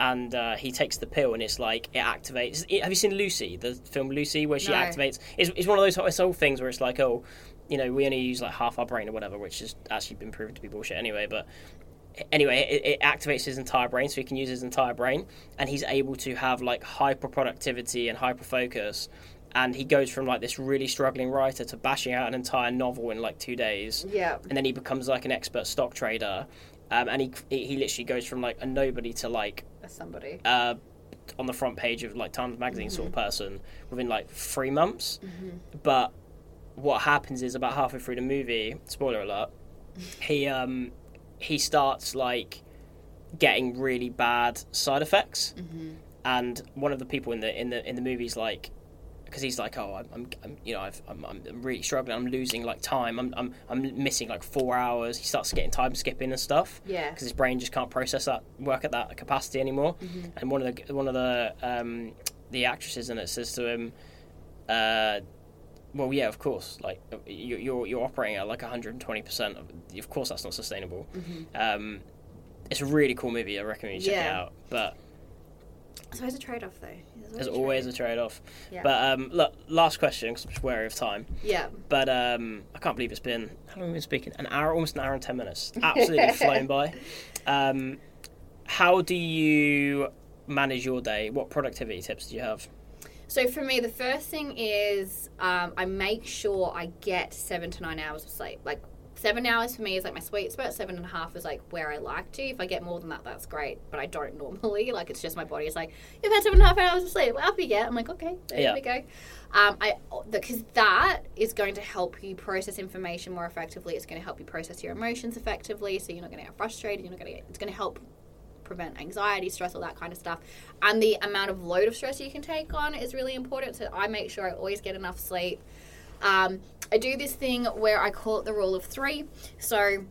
Speaker 1: and uh, he takes the pill, and it's like it activates. Have you seen Lucy, the film Lucy, where she
Speaker 2: No.
Speaker 1: activates? It's, it's one of those old things where it's like, oh, you know, we only use like half our brain or whatever, which has actually been proven to be bullshit anyway. But anyway, it, it activates his entire brain, so he can use his entire brain, and he's able to have like hyper productivity and hyper focus. And he goes from like this really struggling writer to bashing out an entire novel in like two days
Speaker 2: Yeah.
Speaker 1: and then he becomes like an expert stock trader, um, and he he literally goes from like a nobody to like
Speaker 2: As somebody.
Speaker 1: uh, on the front page of like Times Magazine sort of person within like three months. But what happens is about halfway through the movie, spoiler alert, he um he starts like getting really bad side effects, and one of the people in the in the in the movie's like. Because he's like, oh, I'm, I'm, you know, I've, I'm, I'm really struggling. I'm losing like time. I'm, I'm, I'm missing like four hours. He starts getting time skipping and stuff
Speaker 2: Yeah.
Speaker 1: because his brain just can't process that work at that capacity anymore. And one of the one of the um, the actresses in it says to him, uh, "Well, yeah, of course. Like you- you're you're operating at like 120 percent. Of course, that's not sustainable." Um, it's a really cool movie. I recommend you check it out. But
Speaker 2: It's always a trade off, though.
Speaker 1: there's always a trade off.
Speaker 2: Yeah.
Speaker 1: But um, look, last question because I'm just wary of time.
Speaker 2: Yeah.
Speaker 1: But um, I can't believe it's been how long have we been speaking? An hour, almost an hour and ten minutes. Absolutely flown by. Um, how do you manage your day? What productivity tips do you have?
Speaker 2: So for me, the first thing is um, I make sure I get seven to nine hours of sleep. Like seven hours for me is like my sweet spot. Seven and a half is like where I like to. If I get more than that, that's great. But I don't normally. Like it's just my body is like you've had seven and a half hours of sleep. Well, up you get. I'm like okay, there
Speaker 1: Yeah.
Speaker 2: we go. Um, I because that is going to help you process information more effectively. It's going to help you process your emotions effectively. So you're not going to get frustrated. You're not going to get. It's going to help prevent anxiety, stress, all that kind of stuff. And the amount of load of stress you can take on is really important. So I make sure I always get enough sleep. Um, I do this thing where I call it the rule of three. So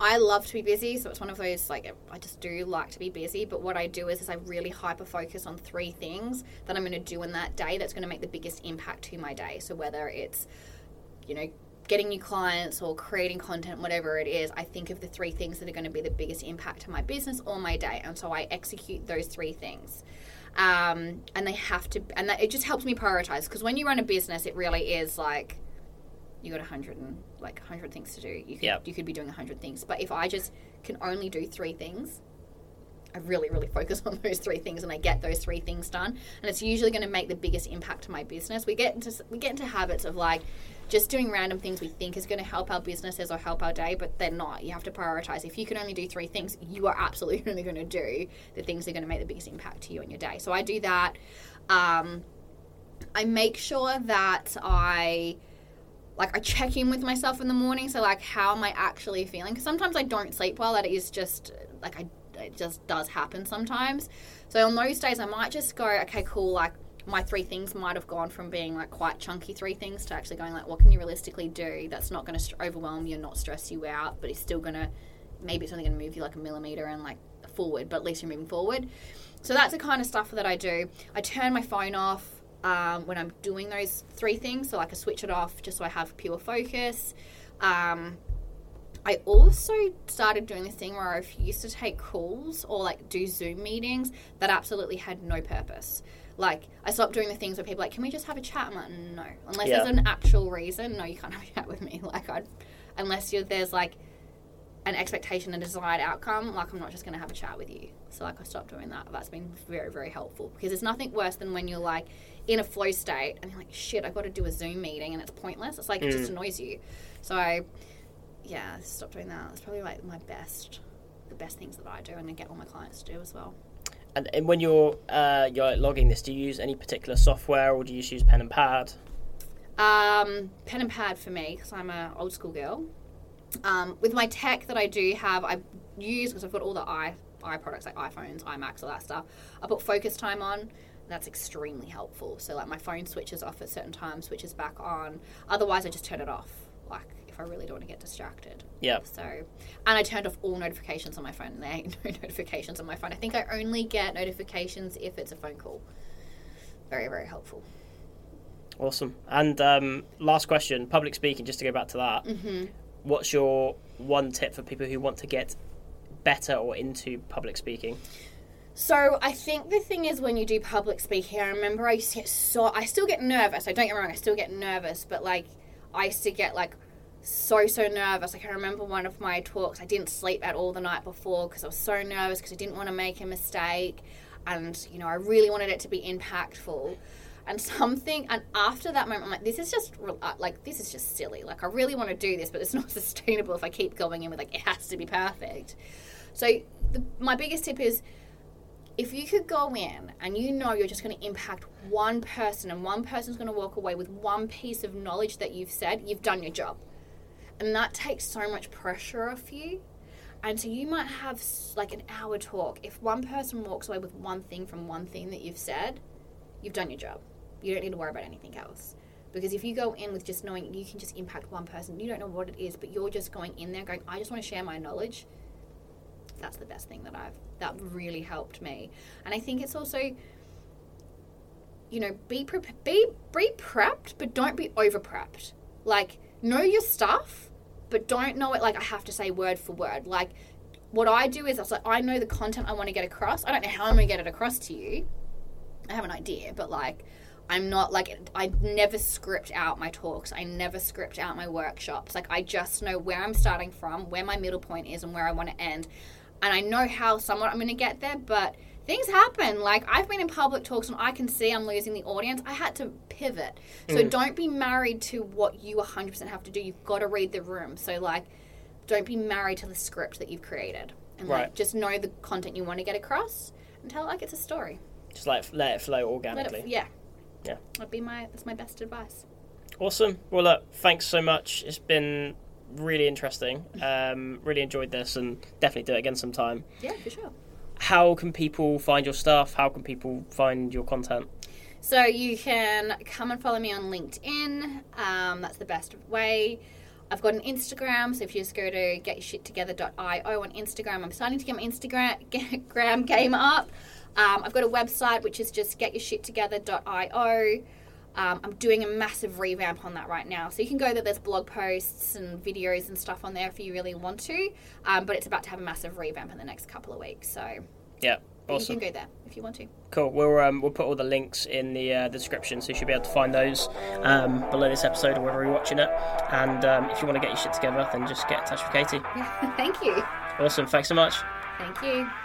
Speaker 2: I love to be busy, so it's one of those like I just do like to be busy. But what I do is, is I really hyper focus on three things that I'm going to do in that day that's going to make the biggest impact to my day. So whether it's you know getting new clients or creating content, whatever it is, I think of the three things that are going to be the biggest impact to my business or my day, and so I execute those three things. Um, and they have to, and that, it just helps me prioritize because when you run a business, it really is like you got a hundred and like a hundred things to do. You could
Speaker 1: Yeah.
Speaker 2: you could be doing a hundred things, but if I just can only do three things, I really really focus on those three things and I get those three things done, and it's usually going to make the biggest impact to my business. We get into we get into habits of like just doing random things we think is going to help our businesses or help our day, but they're not. You have to prioritize. If you can only do three things, you are absolutely only going to do the things that are going to make the biggest impact to you in your day. So I do that. Um, I make sure that I like I check in with myself in the morning. So like, how am I actually feeling? Because sometimes I don't sleep well. That is just like I it just does happen sometimes. So on those days, I might just go, okay, cool. Like my three things might have gone from being like quite chunky three things to actually going like, what can you realistically do that's not going to st- overwhelm you and not stress you out, but it's still going to maybe it's only going to move you like a millimeter and like forward, but at least you're moving forward. So that's the kind of stuff that I do. I turn my phone off um, when I'm doing those three things, so like I switch it off just so I have pure focus. Um, I also started doing this thing where I used to take calls or like do Zoom meetings that absolutely had no purpose. Like I stopped doing the things where people are like, can we just have a chat? I'm like, no, unless
Speaker 1: Yeah.
Speaker 2: there's an actual reason. No, you can't have a chat with me. Like I, unless you're there's like an expectation and desired outcome. Like I'm not just going to have a chat with you. So like I stopped doing that. That's been very very helpful because there's nothing worse than when you're like in a flow state and you're like, shit, I've got to do a Zoom meeting and it's pointless. It's like it just mm. annoys you. So I, yeah, I stopped doing that. It's probably like my best, the best things that I do and I get all my clients to do as well.
Speaker 1: And, and when you're uh, you're logging this, do you use any particular software or do you just use pen and pad?
Speaker 2: Um, pen and pad for me because I'm a old school girl. Um, with my tech that I do have, I use because I've got all the i i products like iPhones, iMacs, all that stuff. I put focus time on. That's extremely helpful. So like my phone switches off at certain times, switches back on. Otherwise, I just turn it off. Like I really don't want to get distracted.
Speaker 1: Yeah.
Speaker 2: So, and I turned off all notifications on my phone. There ain't no notifications on my phone. I think I only get notifications if it's a phone call. Very very helpful.
Speaker 1: Awesome. And um, last question, public speaking. Just to go back to that,
Speaker 2: Mm-hmm.
Speaker 1: what's your one tip for people who want to get better or into public speaking?
Speaker 2: So I think the thing is when you do public speaking, I remember I used to get so I still get nervous. I don't get me wrong, I still get nervous, but like I used to get like so so nervous. Like I remember one of my talks, I didn't sleep at all the night before because I was so nervous because I didn't want to make a mistake, and you know I really wanted it to be impactful. And something, and after that moment, I'm like, this is just uh, like this is just silly. Like I really want to do this, but it's not sustainable if I keep going in with like it has to be perfect. So the, my biggest tip is if you could go in and you know you're just going to impact one person and one person's going to walk away with one piece of knowledge that you've said, you've done your job. And that takes so much pressure off you. And so you might have like an hour talk. If one person walks away with one thing from one thing that you've said, you've done your job. You don't need to worry about anything else. Because if you go in with just knowing you can just impact one person, you don't know what it is, but you're just going in there going, I just want to share my knowledge that's the best thing that I've that really helped me. And I think it's also you know, be pre- be be prepped, but don't be over prepped. Like know your stuff, but don't know it like I have to say word for word. Like what I do is I like I know the content I want to get across. I don't know how I'm to get it across to you. I have an idea, but like I'm not like I never script out my talks. I never script out my workshops. Like I just know where I'm starting from, where my middle point is, and where I want to end. And I know how somewhat I'm going to get there, but things happen. Like I've been in public talks and I can see I'm losing the audience. I had to pivot. So don't be married to what you 100% have to do. You've got to read the room. So like don't be married to the script that you've created. And like just know the content you want to get across and tell it like it's a story.
Speaker 1: Just like let it flow organically.
Speaker 2: it, yeah.
Speaker 1: Yeah.
Speaker 2: That'd be my that's my best advice.
Speaker 1: Awesome. Well, look, thanks so much. It's been really interesting. Um, really enjoyed this, and definitely do it again sometime.
Speaker 2: Yeah, for sure.
Speaker 1: How can people find your stuff? How can people find your content?
Speaker 2: So you can come and follow me on LinkedIn. Um, that's the best way. I've got an Instagram, so if you just go to getyourshittogether.io on Instagram, I'm starting to get my Instagram game up. Um, I've got a website which is just getyourshittogether.io. Um, I'm doing a massive revamp on that right now. So you can go there, there's blog posts and videos and stuff on there if you really want to. Um, but it's about to have a massive revamp in the next couple of weeks. So
Speaker 1: Yeah, awesome.
Speaker 2: you can go there if you want to.
Speaker 1: Cool. We'll um, we'll put all the links in the uh, description, so you should be able to find those um, below this episode or wherever you're watching it. And um, if you want to get your shit together, then just get in touch with Katie.
Speaker 2: Thank you.
Speaker 1: Awesome. Thanks so much.
Speaker 2: Thank you.